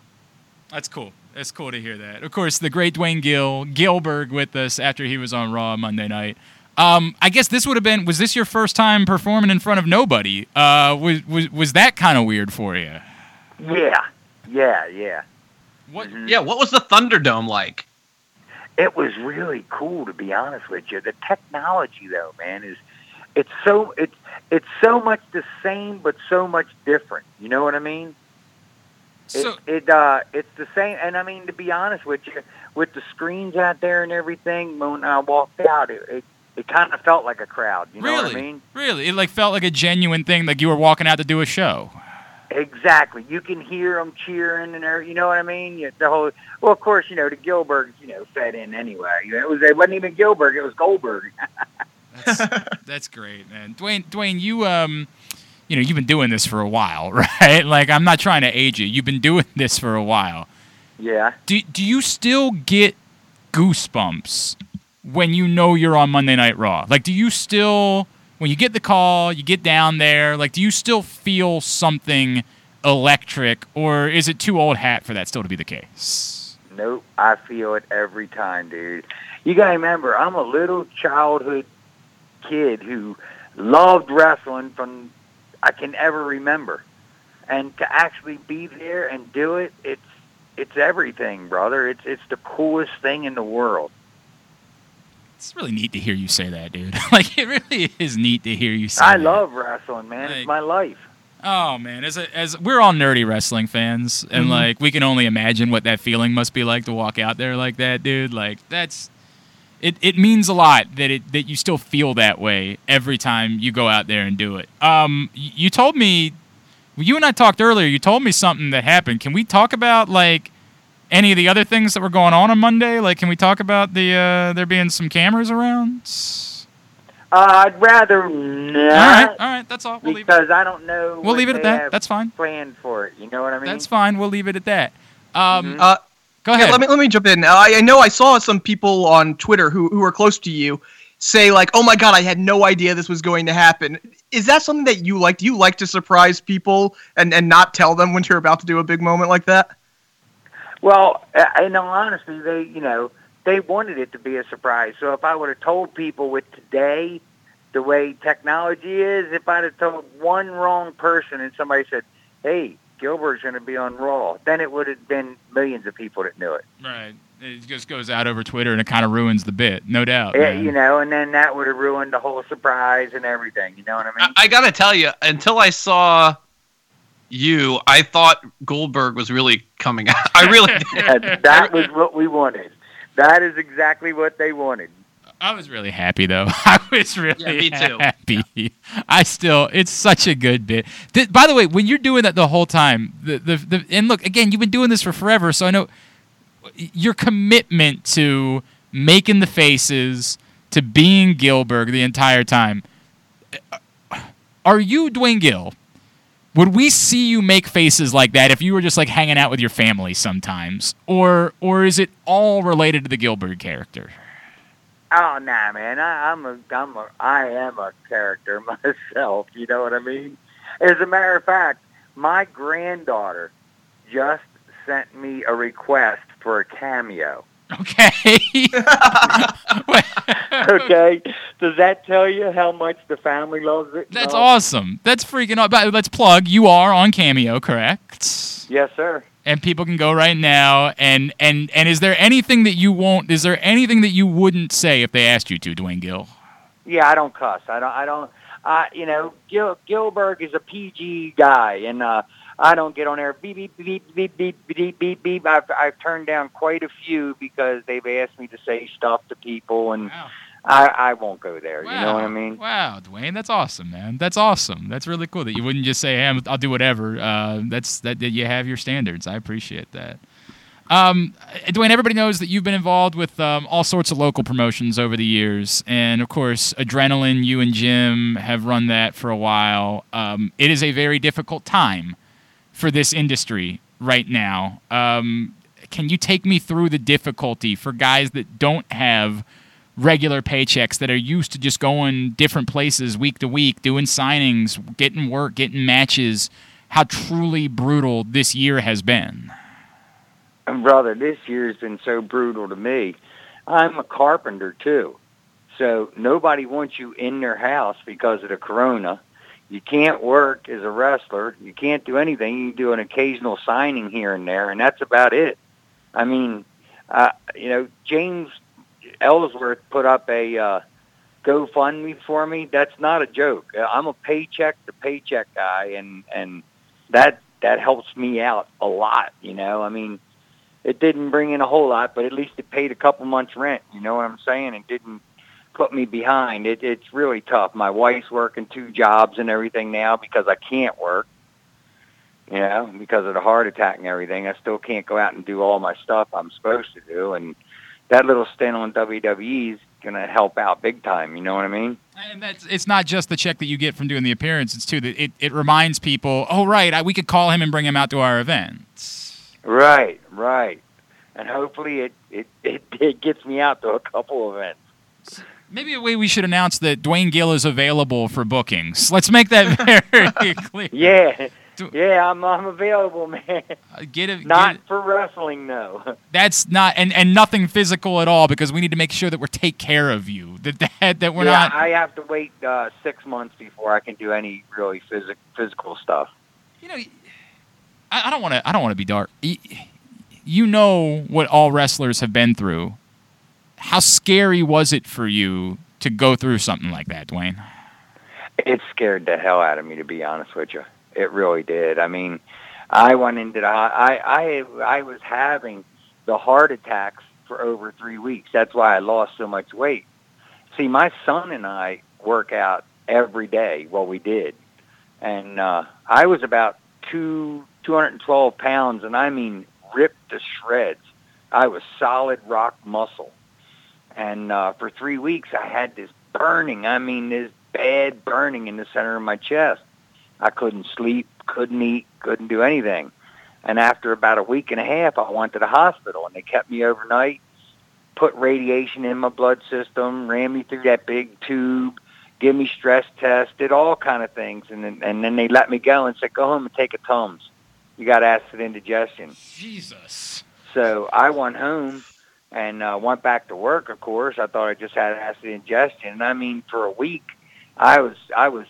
That's cool. That's cool to hear that. Of course, the great Duane Gill, Gillberg, with us after he was on Raw Monday night. Um, I guess this would have been. Was this your first time performing in front of nobody? Uh, was was was that kind of weird for you? Yeah, yeah, yeah. What? Mhm. Yeah, what was the Thunderdome like? It was really cool, to be honest with you. The technology, though, man, is it's so it's it's so much the same, but so much different. You know what I mean? So it, it uh it's the same and i mean to be honest with you with the screens out there and everything when i walked out it it, it kind of felt like a crowd you know really, what i mean really, it like felt like a genuine thing, like you were walking out to do a show. Exactly you can hear them cheering and everything, you know what i mean You- the whole well of course you know the gillbergs you know fed in anyway it was it wasn't even gillberg it was goldberg That's, that's great, man. Duane, Duane, you um, you know, you've been doing this for a while, right? Like, I'm not trying to age you. You've been doing this for a while. yeah Do do you still get goosebumps when you know you're on Monday Night Raw? Like, do you still when you get the call, you get down there, like, do you still feel something electric, or is it too old hat for that still to be the case? Nope, I feel it every time, dude. You gotta remember, I'm a little childhood kid who loved wrestling from I can ever remember, and to actually be there and do it, it's it's everything, brother. It's it's the coolest thing in the world. It's really neat to hear you say that, dude. like, it really is neat to hear you say that. I that. love wrestling, man. Like- It's my life. Oh man, as a, as we're all nerdy wrestling fans, and Mhm. like we can only imagine what that feeling must be like to walk out there like that, dude. Like that's it. It means a lot that it that you still feel that way every time you go out there and do it. Um, you told me, you and I talked earlier. You told me something that happened. Can we talk about like any of the other things that were going on on Monday? Like, can we talk about the uh, there being some cameras around? Uh, I'd rather not All right, all right, that's all. We'll leave. because I don't know. We'll what leave it at that. That's fine. planned for it. You know what I mean? That's fine. We'll leave it at that. Um, Mhm. Uh, go Yeah, ahead. let me let me jump in. Uh, I, I know I saw some people on Twitter who who are close to you say like, "Oh my god, I had no idea this was going to happen." Is that something that you like? Do you like to surprise people and and not tell them when you're about to do a big moment like that? Well, uh, in all honesty, they you know they wanted it to be a surprise. So if I would have told people with today, the way technology is, if I'd have told one wrong person and somebody said, "Hey, Gillberg's going to be on Raw," then it would have been millions of people that knew it. Right. It just goes out over Twitter and it kind of ruins the bit, no doubt. Man. you know, and then that would have ruined the whole surprise and everything. You know what I I, mean? I gotta tell you, until I saw you, I thought Goldberg was really coming out. I really did. that was what we wanted. That is exactly what they wanted. I was really happy though. I was really Yeah, me too. happy. I still, it's such a good bit. Th- by the way, when you're doing that the whole time, the, the the and look again, you've been doing this for forever, so I know your commitment to making the faces, to being Gillberg the entire time. Uh, are you Duane Gill? Would we see you make faces like that if you were just like hanging out with your family sometimes, or or is it all related to the Gillberg character? Oh nah, man. I, I'm a, I'm a, I am a character myself. You know what I mean? As a matter of fact, my granddaughter just sent me a request for a cameo. Okay. Okay, does that tell you how much the family loves it? That's No? awesome. That's freaking awesome. Let's plug. You are on Cameo, correct? Yes, sir. And people can go right now. And and and is there anything that you won't? Is there anything that you wouldn't say if they asked you to, Duane Gill? Yeah, I don't cuss. I don't. I don't. Uh, you know, Gil Gillberg is a PG guy, and uh, I don't get on air. Beep beep beep beep beep beep beep beep. I've I've turned down quite a few because they've asked me to say stuff to people, and wow. I I won't go there. Wow. You know what I mean? Wow, Duane, that's awesome, man. That's awesome. That's really cool that you wouldn't just say, "Hey, I'll do whatever." Uh, that's that, that you have your standards. I appreciate that. Um, Duane, everybody knows that you've been involved with um, all sorts of local promotions over the years. And of course, Adrenaline, you and Jim have run that for a while. Um, it is a very difficult time for this industry right now. Um, can you take me through the difficulty for guys that don't have regular paychecks that are used to just going different places week to week, doing signings, getting work, getting matches? How truly brutal this year has been. And brother, this year's been so brutal to me. I'm a carpenter too. So nobody wants you in their house because of the corona. You can't work as a wrestler. You can't do anything. You do an occasional signing here and there, and that's about it. I mean, uh, you know, James Ellsworth put up a uh, GoFundMe for me. That's not a joke. I'm a paycheck to paycheck guy, and and that that helps me out a lot. You know, I mean, it didn't bring in a whole lot, but at least it paid a couple months' rent. You know what I'm saying? It didn't put me behind. It, it's really tough. My wife's working two jobs and everything now because I can't work. You know, because of the heart attack and everything, I still can't go out and do all my stuff I'm supposed to do. And that little stint on WWE is going to help out big time. You know what I mean? And that's it's not just the check that you get from doing the appearances too. That it, it reminds people, oh right, I, we could call him and bring him out to our events. Right, right. And hopefully it, it, it, it gets me out to a couple events. Maybe a way we should announce that Duane Gill is available for bookings. Let's make that very clear. Yeah, yeah, I'm I'm available, man. Uh, Get it. Not get for wrestling, though. that's not and, and nothing physical at all because we need to make sure that we're take care of you. That that, that we're yeah, not. I have to wait uh, six months before I can do any really physic physical stuff. you know, I don't want to. I don't want to be dark. You know what all wrestlers have been through. How scary was it for you to go through something like that, Duane? It scared the hell out of me, to be honest with you. It really did. I mean, I went into the I I I was having the heart attacks for over three weeks. That's why I lost so much weight. See, my son and I work out every day. Well, we did, and uh, I was about two two hundred and twelve pounds, and I mean ripped to shreds. I was solid rock muscle, and uh, for three weeks I had this burning. I mean, this bad burning in the center of my chest. I couldn't sleep, couldn't eat, couldn't do anything. And after about a week and a half, I went to the hospital, and they kept me overnight, put radiation in my blood system, ran me through that big tube, gave me stress tests, did all kind of things, and then, and then they let me go and said, "Go home and take a Tums. You got acid indigestion." Jesus. So I went home and uh, went back to work. Of course, I thought I just had acid ingestion. And I mean, for a week, I was I was,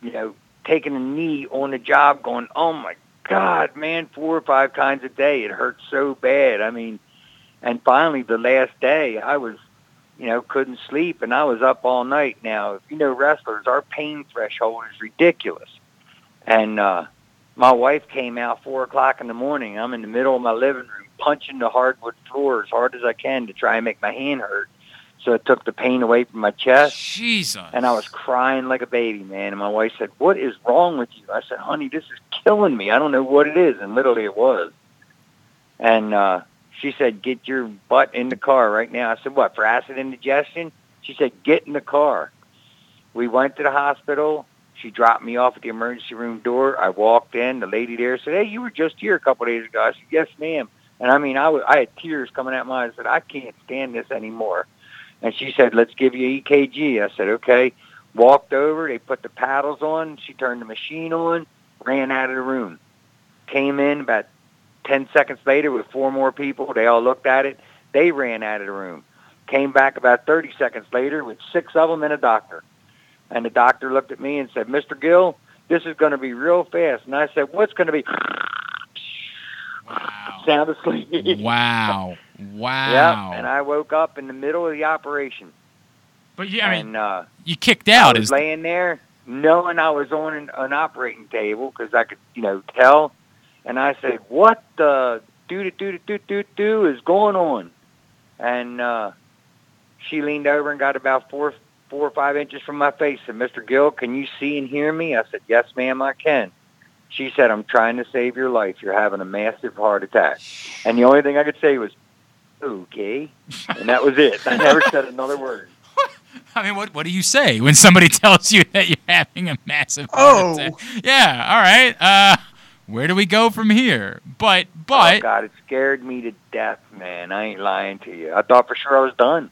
you know, taking a knee on the job, going, "Oh my God, man!" Four or five times a day. It hurt so bad. I mean, and finally, the last day, I was, you know, couldn't sleep, and I was up all night. Now, if you know wrestlers, our pain threshold is ridiculous, and uh, my wife came out four o'clock in the morning. I'm in the middle of my living room punching the hardwood floor as hard as I can to try and make my hand hurt. so it took the pain away from my chest. Jesus. And I was crying like a baby, man. And my wife said, "What is wrong with you?" I said, "Honey, this is killing me. I don't know what it is." And literally, it was. And uh, she said, "Get your butt in the car right now." I said, "What for acid indigestion?" She said, "Get in the car." We went to the hospital. She dropped me off at the emergency room door. I walked in. The lady there said, "Hey, you were just here a couple of days ago." I said, "Yes, ma'am." And I mean, I, I had tears coming out my eyes. I said, "I can't stand this anymore." And she said, "Let's give you EKG." I said, "Okay." Walked over. They put the paddles on. She turned the machine on. Ran out of the room. Came in about ten seconds later with four more people. They all looked at it. They ran out of the room. Came back about thirty seconds later with six of them and a doctor. And the doctor looked at me and said, "Mr. Gill, this is going to be real fast." And I said, "What's going to be?" Wow. Sound asleep. Wow. Wow. Yeah, and I woke up in the middle of the operation. but yeah, I mean, and uh, you kicked I out. was Is laying there, knowing I was on an, an operating table because I could, you know, tell. And I said, "What the do do do do do do is going on?" And uh, she leaned over and got about four four or five inches from my face. And Mr. Gill, can you see and hear me? I said, "Yes, ma'am, I can." She said, "I'm trying to save your life. You're having a massive heart attack." And the only thing I could say was, "Okay," and that was it. I never said another word. I mean, what what do you say when somebody tells you that you're having a massive heart Oh. attack? Yeah. All right. Uh, where do we go from here? But oh but God, it scared me to death, man. I ain't lying to you. I thought for sure I was done.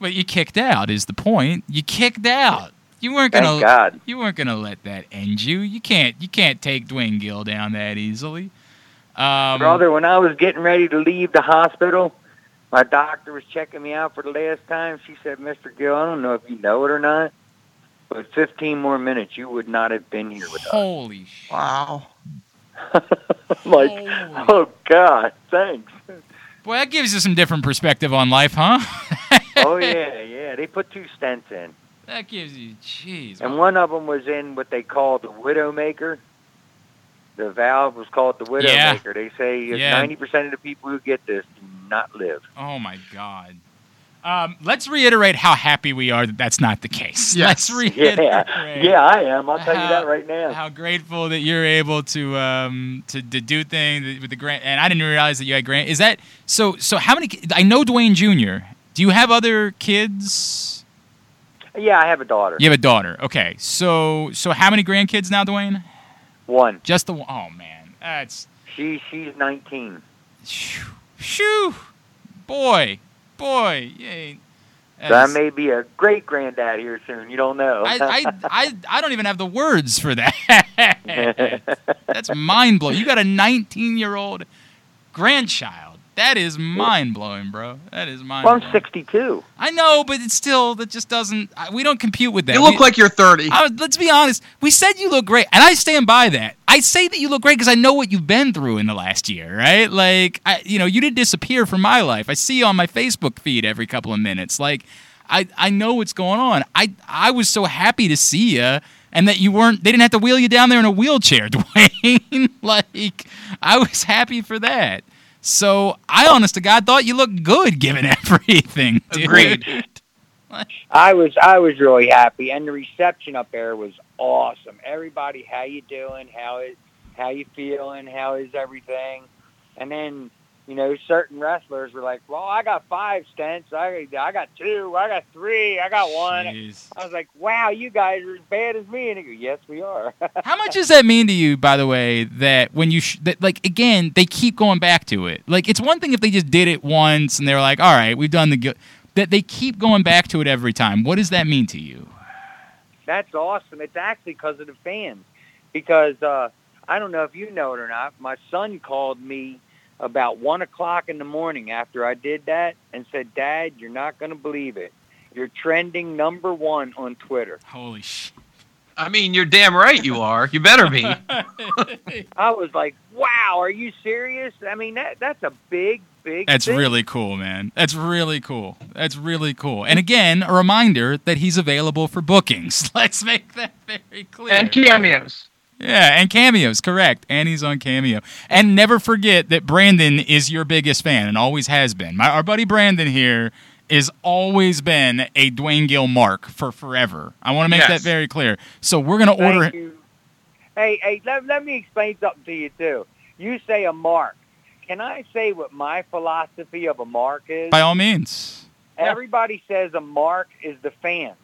but you kicked out. Is the point? You kicked out. You weren't gonna. Thank God. You weren't gonna let that end you. You can't. You can't take Duane Gill down that easily. Um, Brother, when I was getting ready to leave the hospital, my doctor was checking me out for the last time. She said, Mr. Gill, I don't know if you know it or not, but 15 more minutes, you would not have been here with us. Holy shit. Wow. I'm like, Holy- oh, God, thanks. Boy, that gives you some different perspective on life, huh? Oh, yeah, yeah. They put two stents in. That gives you, jeez. And one of them was in what they call the Widowmaker. The valve was called the Yeah. Widowmaker. They say Yeah. 90% of the people who get this do not live. Oh my God. Um, let's reiterate how happy we are that that's not the case. Yes. Let's reiterate. Yeah, yeah, I am. I'll tell you that right now. How grateful that you're able to um, to, to do things with the grant. And I didn't realize that you had grant. Is that so? So how many? I know Duane Jr. Do you have other kids? Yeah, I have a daughter. You have a daughter. Okay. So so how many grandkids now, Duane? One. Just the one. Oh man, that's She she's 19. shoo, shoo. boy, boy. Yay. So I may be a great granddad here soon. You don't know. I, I, I, I don't even have the words for that. That's mind blowing. You got a 19 year old grandchild. That is mind blowing, bro. That is mind well, blowing. I'm 62. I know, but it's still that just doesn't. I- We don't compute with that. You look We- like you're 30. I, let's be honest. We said you look great, and I stand by that. I say that you look great because I know what you've been through in the last year, right? Like, I, you know, you didn't disappear from my life. I see you on my Facebook feed every couple of minutes. Like, I, I know what's going on. I, I was so happy to see you, and that you weren't. They didn't have to wheel you down there in a wheelchair, Duane. like, I was happy for that. So I, honest to God, thought you looked good given everything. Dude. Agreed. I was I was really happy, and the reception up there was awesome. Everybody, how you doing? How is how you feeling? How is everything? And then you know, certain wrestlers were like, "Well, I got five stents. I I got two. I got three. I got one." Jeez. I was like, "Wow, you guys are as bad as me." And he goes, "Yes, we are." How much does that mean to you, by the way, that when you, sh- that like, again, they keep going back to it? Like, it's one thing if they just did it once and they're like, all right, we've done the good. That they keep going back to it every time. What does that mean to you? That's awesome. It's actually because of the fans. Because uh, I don't know if you know it or not. My son called me about one o'clock in the morning after I did that and said, "Dad, you're not going to believe it. You're trending number one on Twitter." Holy sh. I mean, you're damn right you are. You better be. I was like, "Wow, are you serious?" I mean, that that's a big, big. That's thing. really cool, man. That's really cool. That's really cool. And again, a reminder that he's available for bookings. Let's make that very clear. And cameos. Yeah, and cameos, correct. And he's on cameo. And never forget that Brandon is your biggest fan and always has been. My, our buddy Brandon here is always been a Duane Gill mark for forever. I want to make Yes. that very clear. So we're gonna order. You. Hey, hey, let, let me explain something to you too. You say a mark. Can I say what my philosophy of a mark is? By all means. Everybody says a mark is the fans.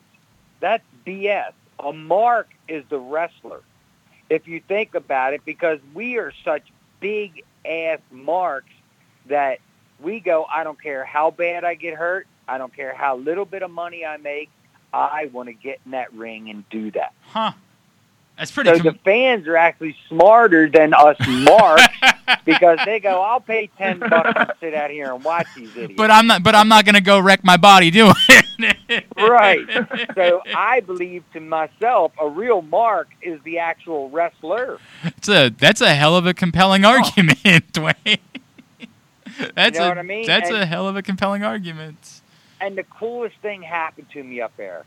That's BS. A mark is the wrestler. If you think about it, because we are such big ass marks that we go, I don't care how bad I get hurt. I don't care how little bit of money I make. I want to get in that ring and do that. Huh. That's pretty. So com- the fans are actually smarter than us marks because they go, I'll pay ten bucks to sit out here and watch these idiots. but I'm not. But I'm not gonna go wreck my body doing it. right. So I believe to myself, a real mark is the actual wrestler. That's a that's a hell of a compelling oh. argument, Duane. That's You know a what I mean? that's And- a hell of a compelling argument. And the coolest thing happened to me up there.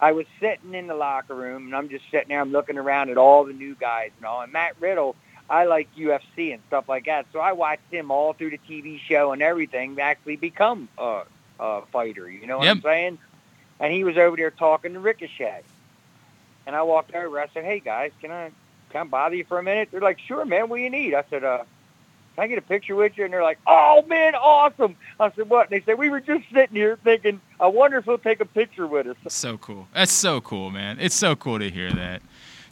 I was sitting in the locker room, and I'm just sitting there. I'm looking around at all the new guys and all. And Matt Riddle, I like UFC and stuff like that, so I watched him all through the TV show and everything actually become a, a fighter. You know what I'm saying? And he was over there talking to Ricochet. And I walked over. I said, "Hey guys, can I can I bother you for a minute?" They're like, "Sure, man. What do you need?" I said, "Uh." Can I get a picture with you? And they're like, oh, man, awesome. I said, what? And they said, we were just sitting here thinking, I wonder if he'll take a picture with us. So cool. That's so cool, man. It's so cool to hear that.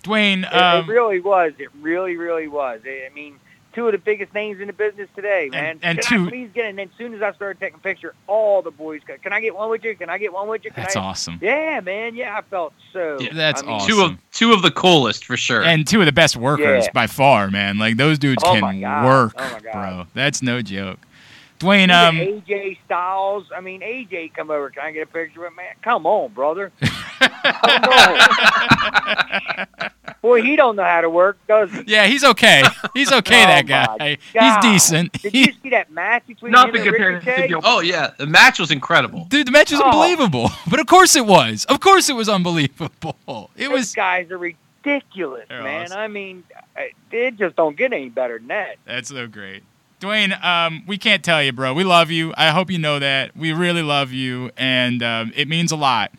Duane, It, um, it really was. It really, really was. I mean, two of the biggest names in the business today, man. and can two- I please get it? And then as soon as I started taking picture, all the boys go, can I get one with you? Can I get one with you? Can that's I? awesome. Yeah, man. Yeah, I felt so. Yeah, that's I mean, awesome. Two of two of the coolest for sure. And two of the best workers Yeah. by far, man. Like those dudes Oh can my God. work, Oh my God. bro. That's no joke. Duane, um, AJ Styles. I mean, AJ come over. Can I get a picture with man? Come on, brother. Come on. Boy, he don't know how to work, does he? yeah, he's okay. He's okay. Oh that my guy. God. He's decent. Did He- you see that match between Not him and comparison to Ricochet? Gil- oh yeah, the match was incredible. Dude, the match was Oh. unbelievable. But of course it was. Of course it was unbelievable. It Those was. guys are ridiculous, They're man. awesome. I mean, it just don't get any better than that. That's so great. Duane, um, we can't tell you, bro. We love you. I hope you know that. We really love you, and um, it means a lot.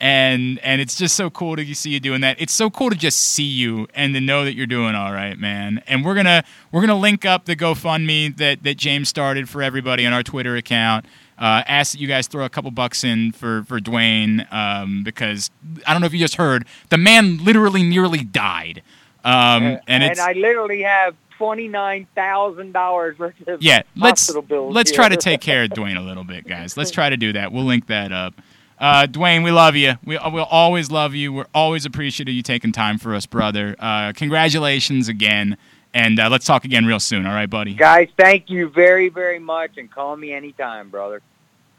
And and it's just so cool to see you doing that. It's so cool to just see you and to know that you're doing all right, man. And we're gonna we're gonna link up the GoFundMe that that James started for everybody on our Twitter account. Uh, ask that you guys throw a couple bucks in for for Duane um, because I don't know if you just heard the man literally nearly died. Um, and it's I literally have twenty nine thousand dollars worth of yeah, let's hospital bills. let's here. try to take care of Duane a little bit, guys. Let's try to do that. We'll link that up. Uh, Duane, we love you. We will always love you. We're always appreciative of you taking time for us, brother. Uh, congratulations again, and uh, let's talk again real soon. All right, buddy. Guys, thank you very, very much, and call me anytime, brother.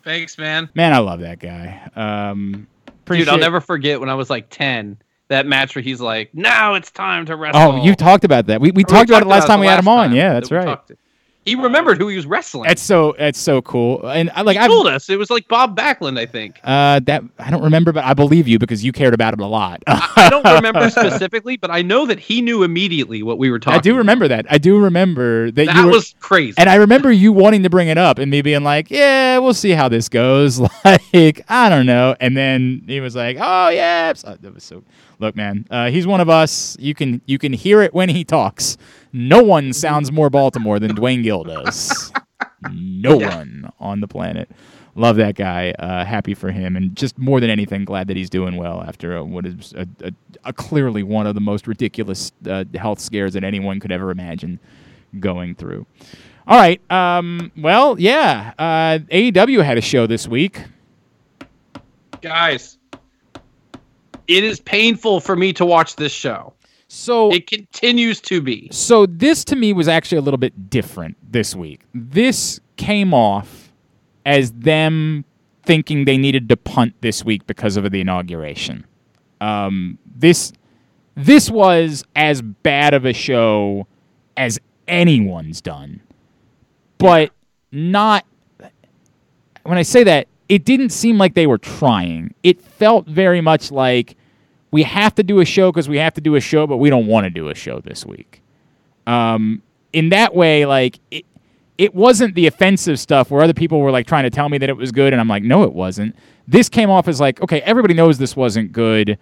Thanks, man. Man, I love that guy. Um, appreciate- Dude, I'll never forget when I was like ten. That match where he's like, "Now it's time to wrestle." Oh, you talked about that. We, we We talked about it last time we had him on. Yeah, that's we right. He remembered who he was wrestling. That's so that's so cool. And I like I told us it was like Bob Backlund, I think. uh, that I don't remember, but I believe you because you cared about it a lot. I, I don't remember specifically, but I know that he knew immediately what we were talking. I do about. remember that. I do remember that, That you were, was crazy. And I remember you wanting to bring it up and me being like, "Yeah, we'll see how this goes." Like, I don't know. And then he was like, "Oh yeah." That was so. Look, man, uh, he's one of us. You can you can hear it when he talks. No one sounds more Baltimore than Duane Gill does. No one on the planet. Love that guy. Uh, happy for him, and just more than anything, glad that he's doing well after uh what is a, a, a clearly one of the most ridiculous uh, health scares that anyone could ever imagine going through. All right. Um, well, yeah. Uh, AEW had a show this week. Guys, it is painful for me to watch this show. So It continues to be. So this to me was actually a little bit different this week. This came off as them thinking they needed to punt this week because of the inauguration. Um, this this was as bad of a show as anyone's done, but not. When I say that, it didn't seem like they were trying. It felt very much like we have to do a show because we have to do a show, but we don't want to do a show this week. Um, in that way, like it, it wasn't the offensive stuff where other people were like trying to tell me that it was good, and I'm like, no, it wasn't. This came off as like, okay, everybody knows this wasn't good,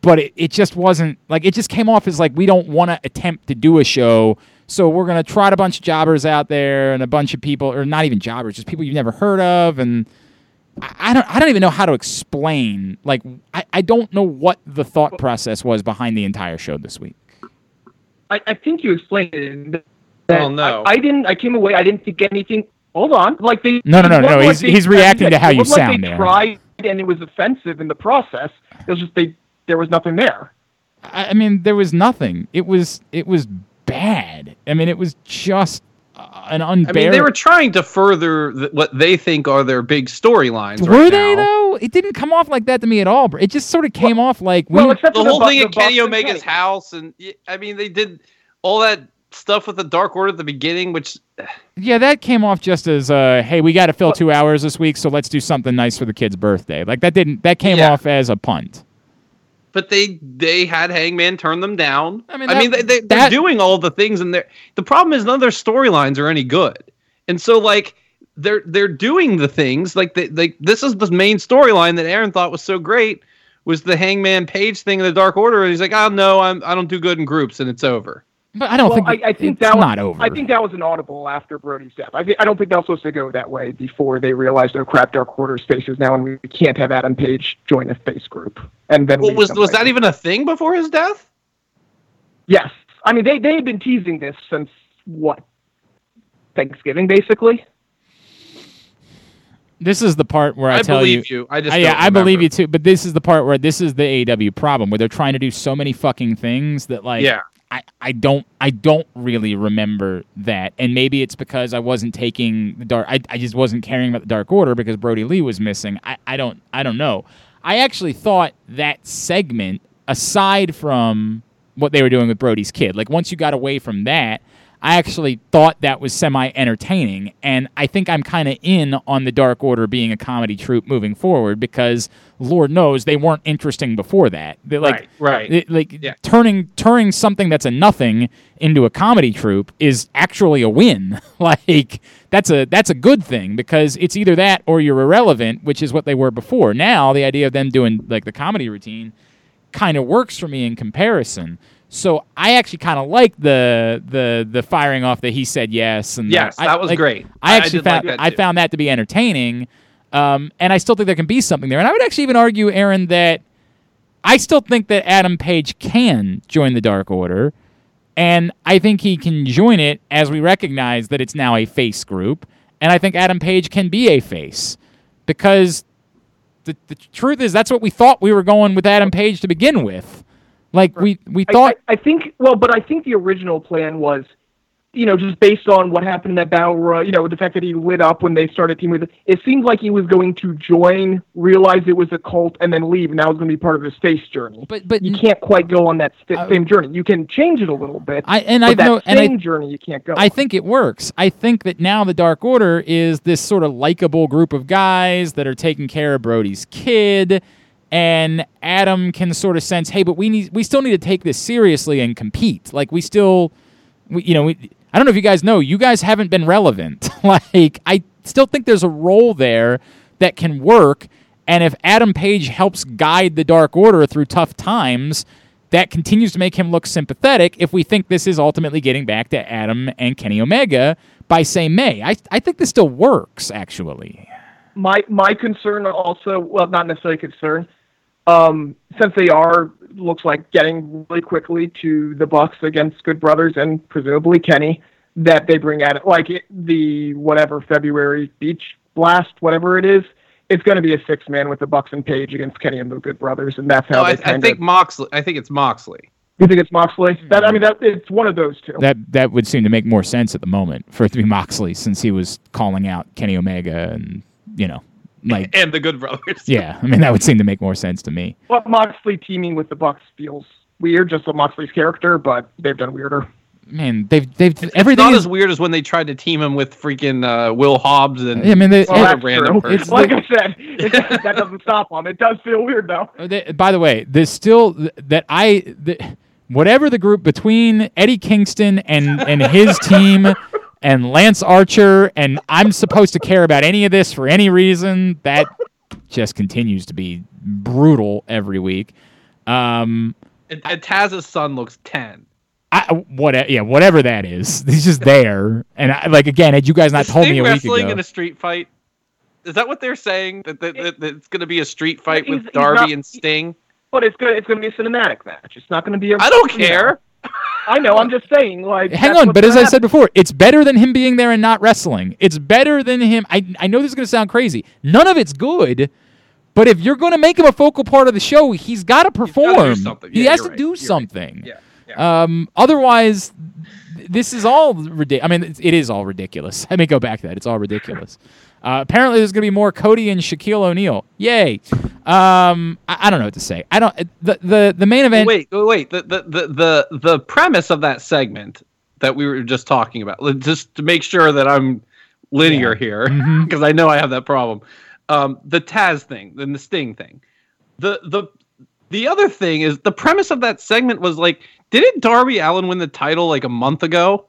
but it, it just wasn't like it just came off as like we don't want to attempt to do a show. So we're gonna trot a bunch of jobbers out there and a bunch of people, or not even jobbers, just people you've never heard of, and I I don't I don't even know how to explain. Like I, I don't know what the thought process was behind the entire show this week. I, I think you explained it. that Oh, no. I, I didn't. I came away. I didn't think anything. Hold on. Like they. No, no, no, it no, wasn't he's- they- he's reacting to how you wasn't like sound They there. tried, and it was offensive in the process. It was just they. There was nothing there. I, I mean, there was nothing. It was it was bad. I mean, it was just uh, an I mean, they were trying to further th- what they think are their big storylines. were right they now. though? It didn't come off like that to me at all. It just sort of came off like we. Well, except The for whole Bu- thing the at Kenny Bucks Omega's Kenny. house, and I mean, they did all that stuff with the Dark Order at the beginning, which yeah, that came off just as uh, hey, we got to fill two hours this week, so let's do something nice for the kid's birthday. Like that didn't that came Yeah. off as a punt. But they they had Hangman turn them down. I mean, I mean, that- they, they, they're that- doing all the things, and they're the problem is none of their storylines are any good, and so like they're they're doing the things like they like this is the main storyline that Aaron thought was so great was the Hangman Page thing in the Dark Order, and he's like, oh no, I'm I don't do good in groups, and it's over. But I don't Well, think I, I think it's that was, not over. I think that was an audible after Brodie's death. I, thi- I don't think that was supposed to go that way before they realized, oh crap, Dark Order spaces now, and we can't have Adam Page join a face group. And then Well, was was that even a thing before his death? Yes, I mean they they had been teasing this since what Thanksgiving, basically. this is the part where I, I, tell believe you. I just I, yeah, don't I believe you too. But this is the part where this is the AW problem where they're trying to do so many fucking things that like Yeah. I, I don't I don't really remember that. And maybe it's because I wasn't taking the dark I, I just wasn't caring about the Dark Order because Brodie Lee was missing. I, I don't I don't know. I actually thought that segment, aside from what they were doing with Brodie's kid, like once you got away from that, I actually thought that was semi entertaining, and I think I'm kind of in on the Dark Order being a comedy troupe moving forward because Lord knows they weren't interesting before that. They like Right, right. it- like Yeah. turning turning something that's a nothing into a comedy troupe is actually a win. like that's a that's a good thing because it's either that or you're irrelevant, which is what they were before. Now the idea of them doing like the comedy routine kind of works for me in comparison. So I actually kind of like the the the firing off that he said yes and the- Yes, I- that was like, great. I I- I actually like found that I found that to be entertaining, um, and I still think there can be something there. And I would actually even argue, Aaron, that I still think that Adam Page can join the Dark Order, and I think he can join it as we recognize that it's now a face group, and I think Adam Page can be a face because the, the truth is that's what we thought we were going with Adam Page to begin with. Like we we I- thought I, I think well, but I think the original plan was, you know, just based on what happened in that battle, royal, you know, the fact that he lit up when they started teaming with it. It seemed like he was going to join, realize it was a cult, and then leave. And that was going to be part of his face journey. But- but- you can't quite go on that st- Uh, same journey. You can change it a little bit. I- and I know- and I- same journey you can't go. I on. think it works. I think that now the Dark Order is this sort of likable group of guys that are taking care of Brodie's kid, and Adam can sort of sense, hey, but we need, we still need to take this seriously and compete. Like we still, we, you know, we, I don't know if you guys know, you guys haven't been relevant. like I still think there's a role there that can work, and if Adam Page helps guide the Dark Order through tough times that continues to make him look sympathetic if we think this is ultimately getting back to Adam and Kenny Omega by say May. I, I think this still works actually. my my concern also well not necessarily concern um since they are looks like getting really quickly to the bucks against good brothers and presumably kenny that they bring at it like it, the whatever february beach blast whatever it is it's going to be a six man with the bucks and page against kenny and the good brothers and that's how No, they I, I think of Moxley. I think it's Moxley. you think it's moxley that i mean that it's one of those two That that would seem to make more sense at the moment for it to be Moxley since he was calling out Kenny Omega and you know like and the Good Brothers. yeah, I mean that would seem to make more sense to me. well moxley teaming with the bucks feels weird just with moxley's character but they've done weirder Man, they've they've It's everything not is as weird as when they tried to team him with freaking uh, Will Hobbs and yeah, I mean, they- Well, Yeah, that's random true. person. like I said, it, that doesn't stop them. It does feel weird though. Uh, they- by the way, there's still that I the, whatever the group between Eddie Kingston and and his team and Lance Archer, and I'm supposed to care about any of this for any reason. That just continues to be brutal every week. Um, And, and Taz's son looks ten. I, what, yeah, whatever that is, he's just there. And I, like again, had you guys not Is told Sting me a week wrestling ago, in a street fight? Is that what they're saying? That, that, that, that it's going to be a street fight He's- with Darby not- and Sting? But it's gonna it's gonna be a cinematic match. It's not gonna be a. I don't you know. care. I know. I'm just saying. Like. hang on, but as gonna I said before, it's better than him being there and not wrestling. It's better than him. I I know this is going to sound crazy. None of it's good. But if you're going to make him a focal part of the show, he's got to gotta do perform. something. He has to right. do You're right. something. Yeah. yeah. Um, otherwise, this is all ridiculous. I mean, it's, it is all ridiculous. Let me go back to that. It's all ridiculous. Uh, apparently, there's going to be more Cody and Shaquille O'Neal. Yay! Um, I, I don't know what to say. I don't. The the the main event. wait, wait. The, the the the the premise of that segment that we were just talking about, just to make sure that I'm linear here, Mhm. because I know I have that problem. Um, the Taz thing, then the Sting thing. The the the other thing is the premise of that segment was like, didn't Darby Allin win the title like a month ago?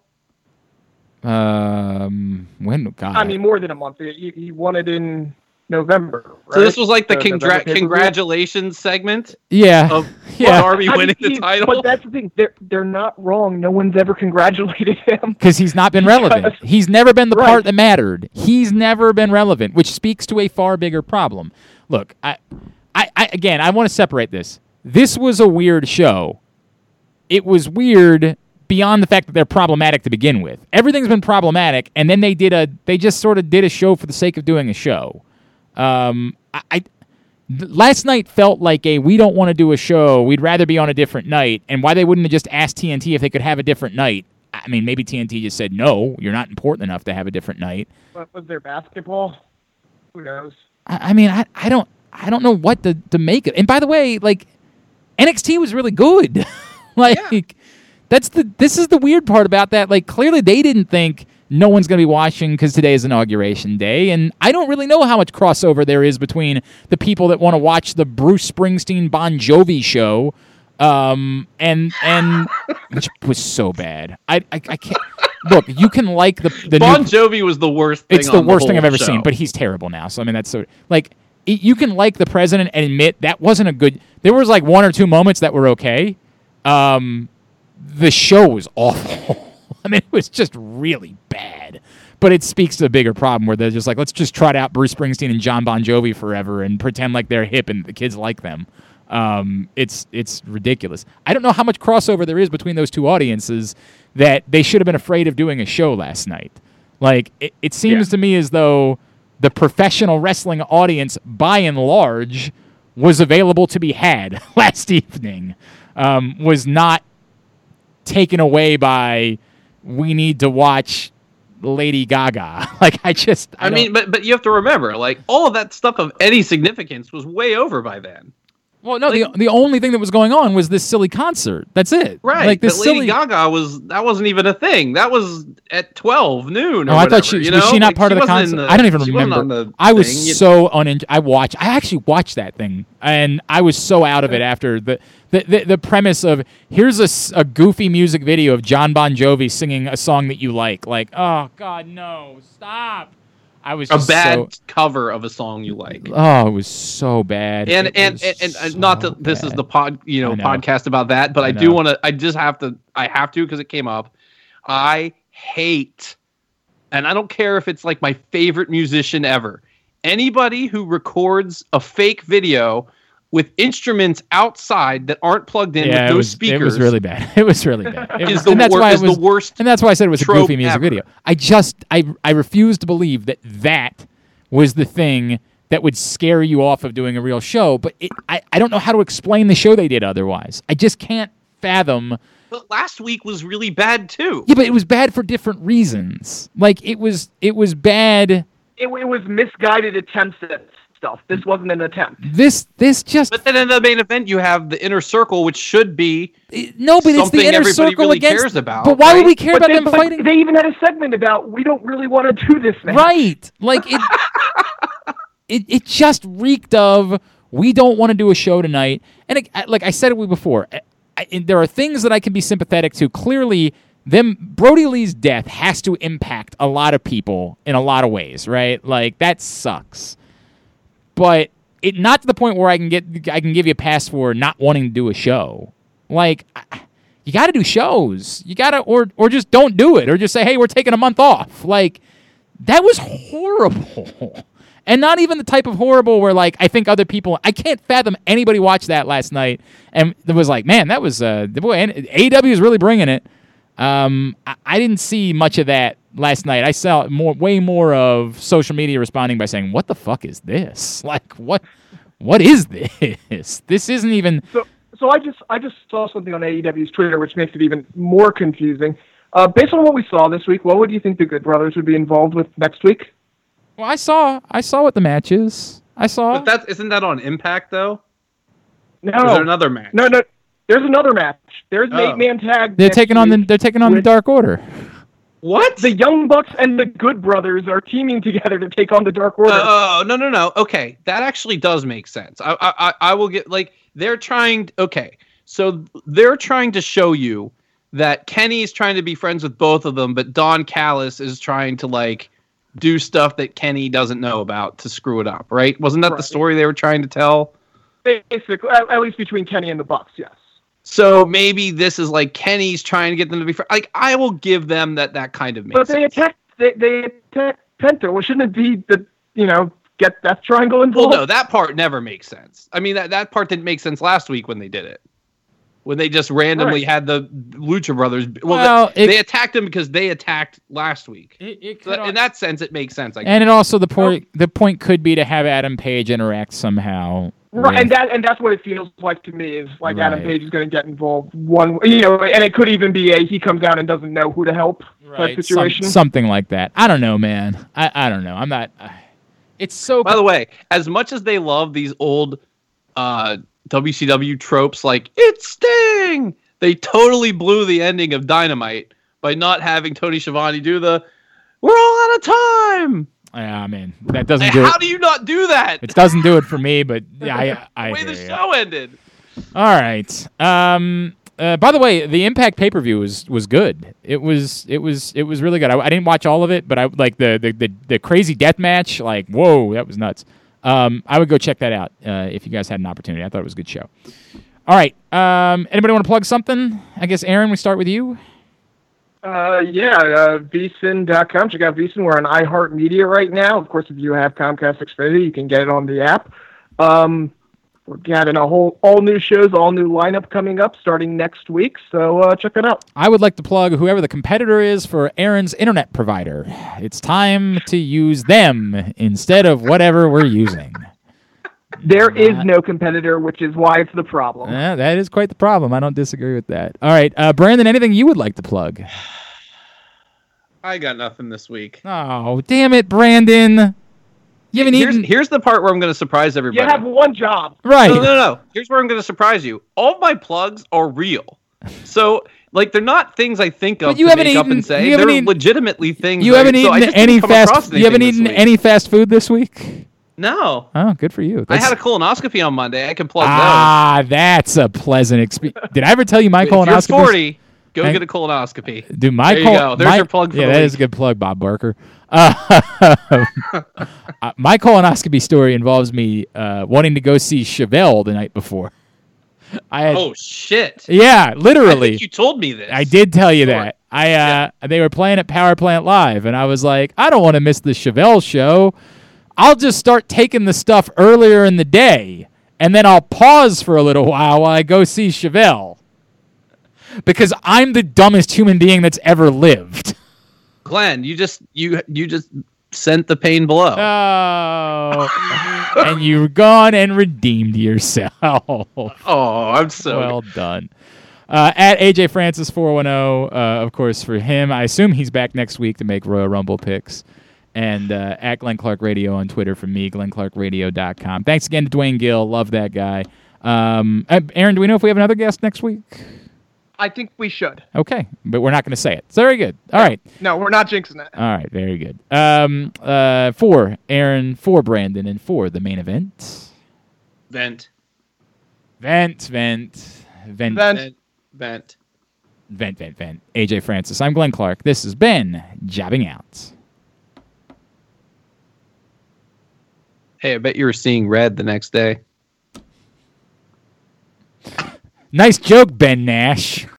Um, when God, I mean, more than a month. He, he won it in November. So this was like the November congra- congratulations segment yeah, of yeah, Darby I winning mean, the title. But that's the thing. They're they're not wrong. No one's ever congratulated him. because he's not been relevant. Because- He's never been the Right. part that mattered. He's never been relevant, which speaks to a far bigger problem. Look, I, I, I again, I want to separate this. This was a weird show. It was weird beyond the fact that they're problematic to begin with. Everything's been problematic, and then they did a, they just sort of did a show for the sake of doing a show. Um, I, I last night felt like a we don't want to do a show. We'd rather be on a different night. And why they wouldn't have just asked TNT if they could have a different night. I mean, maybe TNT just said no. You're not important enough to have a different night. What was there basketball? Who knows? I, I mean, I, I don't I don't know what to, to make of. And by the way, like NXT was really good. like that's the this is the weird part about that. Like clearly they didn't think no one's going to be watching because today is inauguration day, and I don't really know how much crossover there is between the people that want to watch the Bruce Springsteen Bon Jovi show, um, and and which was so bad. I I, I can't look. You can like the the Bon new Jovi was the worst. thing it's the on worst thing whole I've ever show. seen, but he's terrible now. So I mean, that's so like y- you can like the president and admit that wasn't a good. There was like one or two moments that were okay. Um, the show was awful. I mean, it was just really bad. But it speaks to a bigger problem where they're just like, let's just trot out Bruce Springsteen and John Bon Jovi forever and pretend like they're hip and the kids like them. Um, it's it's ridiculous. I don't know how much crossover there is between those two audiences that they should have been afraid of doing a show last night. Like it, it seems Yeah. to me as though the professional wrestling audience, by and large, was available to be had last evening. Um, was not taken away by we need to watch Lady Gaga. like I just I, I, mean, but but you have to remember, like all of that stuff of any significance was way over by then. Well no like- the the only thing that was going on was this silly concert. That's it. Right. Like this Lady silly Gaga was that wasn't even a thing. That was at twelve noon. Oh, or Oh, I whatever, thought she you was know? she not Like, part she of the concert. I don't even remember. the I was thing. So unin. I watched. I actually watched that thing, and I was so out of it after the the, the, the premise of here's a, a goofy music video of John Bon Jovi singing a song that you like. Like, oh God, no, stop! I was a bad so- cover of a song you like. oh, it was so bad. and It and and, and, and not that this is the pod you know, know. podcast about that but I i, do want to i just have to i have to because it came up i hate and i don't care if it's like my favorite musician ever anybody who records a fake video with instruments outside that aren't plugged in yeah, with it was, speakers It was really bad. It was really bad. It is was- the, and that's wor- why it is was, the worst And that's why I said it was a goofy music ever. video. I just I I refuse to believe that that was the thing that would scare you off of doing a real show. But it, I I don't know how to explain the show they did otherwise. I just can't fathom. but last week was really bad too Yeah, but it was bad for different reasons. Like it was it was bad. It, it was misguided attempts at stuff. This wasn't an attempt. This this just but then in the main event you have the inner circle which should be it- no, but it's something the inner everybody circle really against. cares about, but why would we care But about they, them but fighting? they even had a segment about we don't really want to do this match. Right. Like it it it just reeked of we don't want to do a show tonight. And it, like I said it before, I, I, and there are things that I can be sympathetic to. Clearly, them Brodie Lee's death has to impact a lot of people in a lot of ways, right? Like that sucks. But it not to the point where I can get I can give you a pass for not wanting to do a show. Like you got to do shows. You got to or or just don't do it or just say, "Hey, we're taking a month off." Like that was horrible. And not even the type of horrible where like I think other people I can't fathom anybody watched that last night and it was like, man, that was uh the boy AEW is really bringing it. Um I, I didn't see much of that last night. I saw more way more of social media responding by saying, "What the fuck is this? Like what what is this? This isn't even So, so I just I just saw something on AEW's Twitter, which makes it even more confusing. Uh, based on what we saw this week, what would you think the Good Brothers would be involved with next week? Well, I saw I saw what the match is. I saw But that's isn't that on Impact though? No, is there another match? no, no. There's another match. There's an Oh. eight-man tag. they're taking on the they're taking on the Dark Order. What? The Young Bucks and the Good Brothers are teaming together to take on the Dark Order. Uh, oh no no no. Okay, that actually does make sense. I I I- I will get like they're trying. Okay, so they're trying to show you that Kenny's trying to be friends with both of them, but Don Callis is trying to like do stuff that Kenny doesn't know about to screw it up. Right? Wasn't that the story they were trying to tell? Basically, at, at least between Kenny and the Bucks, yes. So maybe this is like Kenny's trying to get them to be friends. Like I will give them that. That kind of makes But they sense. attacked. They, they attacked Penta. Well, shouldn't it be the you know get Death Triangle involved? Well, involved? no, that part never makes sense. I mean, that, that part didn't make sense last week when they did it. When they just randomly Right. had the Lucha Brothers. Well, Well, they, it- they attacked them because they attacked last week. It, So that- in that sense, it makes sense. I guess. and it also the point the point could be to have Adam Page interact somehow. Right, and that and that's what it feels like to me is like Adam Page is going to get involved one, you know, and it could even be a he comes out and doesn't know who to help right, type some- situation. something like that. I don't know, man. I, I don't know. I'm not. Uh, it's so. By the way, as much as they love these old uh, WCW tropes like it's Sting, they totally blew the ending of Dynamite by not having Tony Schiavone do the "We're all out of time." Yeah, I mean that doesn't do how it. do you not do that? It doesn't do it for me, but yeah, I, I the way the show ended. All right. Um. Uh, by the way, the Impact pay per view was was good. It was it was it was really good. I, I didn't watch all of it, but I like the the the, the crazy death match. Like, whoa, that was nuts. Um, I would go check that out uh, if you guys had an opportunity. I thought it was a good show. All right. Um, anybody want to plug something? I guess Aaron, we start with you. Uh, yeah, uh, vsin.com. Check out vsin. We're on iHeartMedia right now. Of course, if you have Comcast Xfinity, you can get it on the app. Um, we're getting a whole all new shows, all new lineup coming up starting next week. So uh, check it out. I would like to plug whoever the competitor is for Aaron's internet provider. It's time to use them instead of whatever we're using. There is no competitor, which is why it's the problem. Yeah, that is quite the problem. I don't disagree with that. All right, uh, Brandon, anything you would like to plug? I got nothing this week. Oh, damn it, Brandon. You haven't Here's, eaten. here's the part where I'm going to surprise everybody. You have one job. Right. No, no, no. Here's where I'm going to surprise you. All my plugs are real. So, like, they're not things I think of But you to haven't make up eaten- and say. you haven't They're eaten- legitimately things. You haven't so I eaten just any didn't come across fast. You haven't eaten any fast food this week. No. Oh, good for you. I had a colonoscopy on Monday. I can plug ah, that's a pleasant experience. Did I ever tell you my those. If you're colonoscopy? 40, go get a colonoscopy. Dude, my There you col- go. There's my- your plug for yeah, the that week. is a good plug, Bob Barker. Uh, uh, my colonoscopy story involves me uh, wanting to go see Chevelle the night before. I had, Oh shit! yeah, I literally. think you told me this. I did tell you Sure. that. I uh, they were playing at Power Plant Live, and I was like, I don't want to miss the Chevelle show. I'll just start taking the stuff earlier in the day, and then I'll pause for a little while while I go see Chevelle. Because I'm the dumbest human being that's ever lived. Glenn, you just you you just sent the pain below. Oh, and you've gone and redeemed yourself. oh, I'm so. well done. Uh, at AJ Francis 410, uh, of course, for him, I assume he's back next week to make Royal Rumble picks. And uh, at Glenn Clark Radio on Twitter for me, glennclarkradio.com. Thanks again to Duane Gill. Love that guy. Um, uh, Aaron, do we know if we have another guest next week? I think we should. Okay, but we're not going to say it. It's very good. All right. No, we're not jinxing it. All right, very good. Um, uh, for Aaron, for Brandon, and for the main event. vent, Vent, vent, vent. Vent. vent, vent. Vent, vent, vent. AJ Francis. I'm Glenn Clark. This has been Jobbing Out. Hey, I bet you were seeing red the next day. Nice joke, Ben Nash.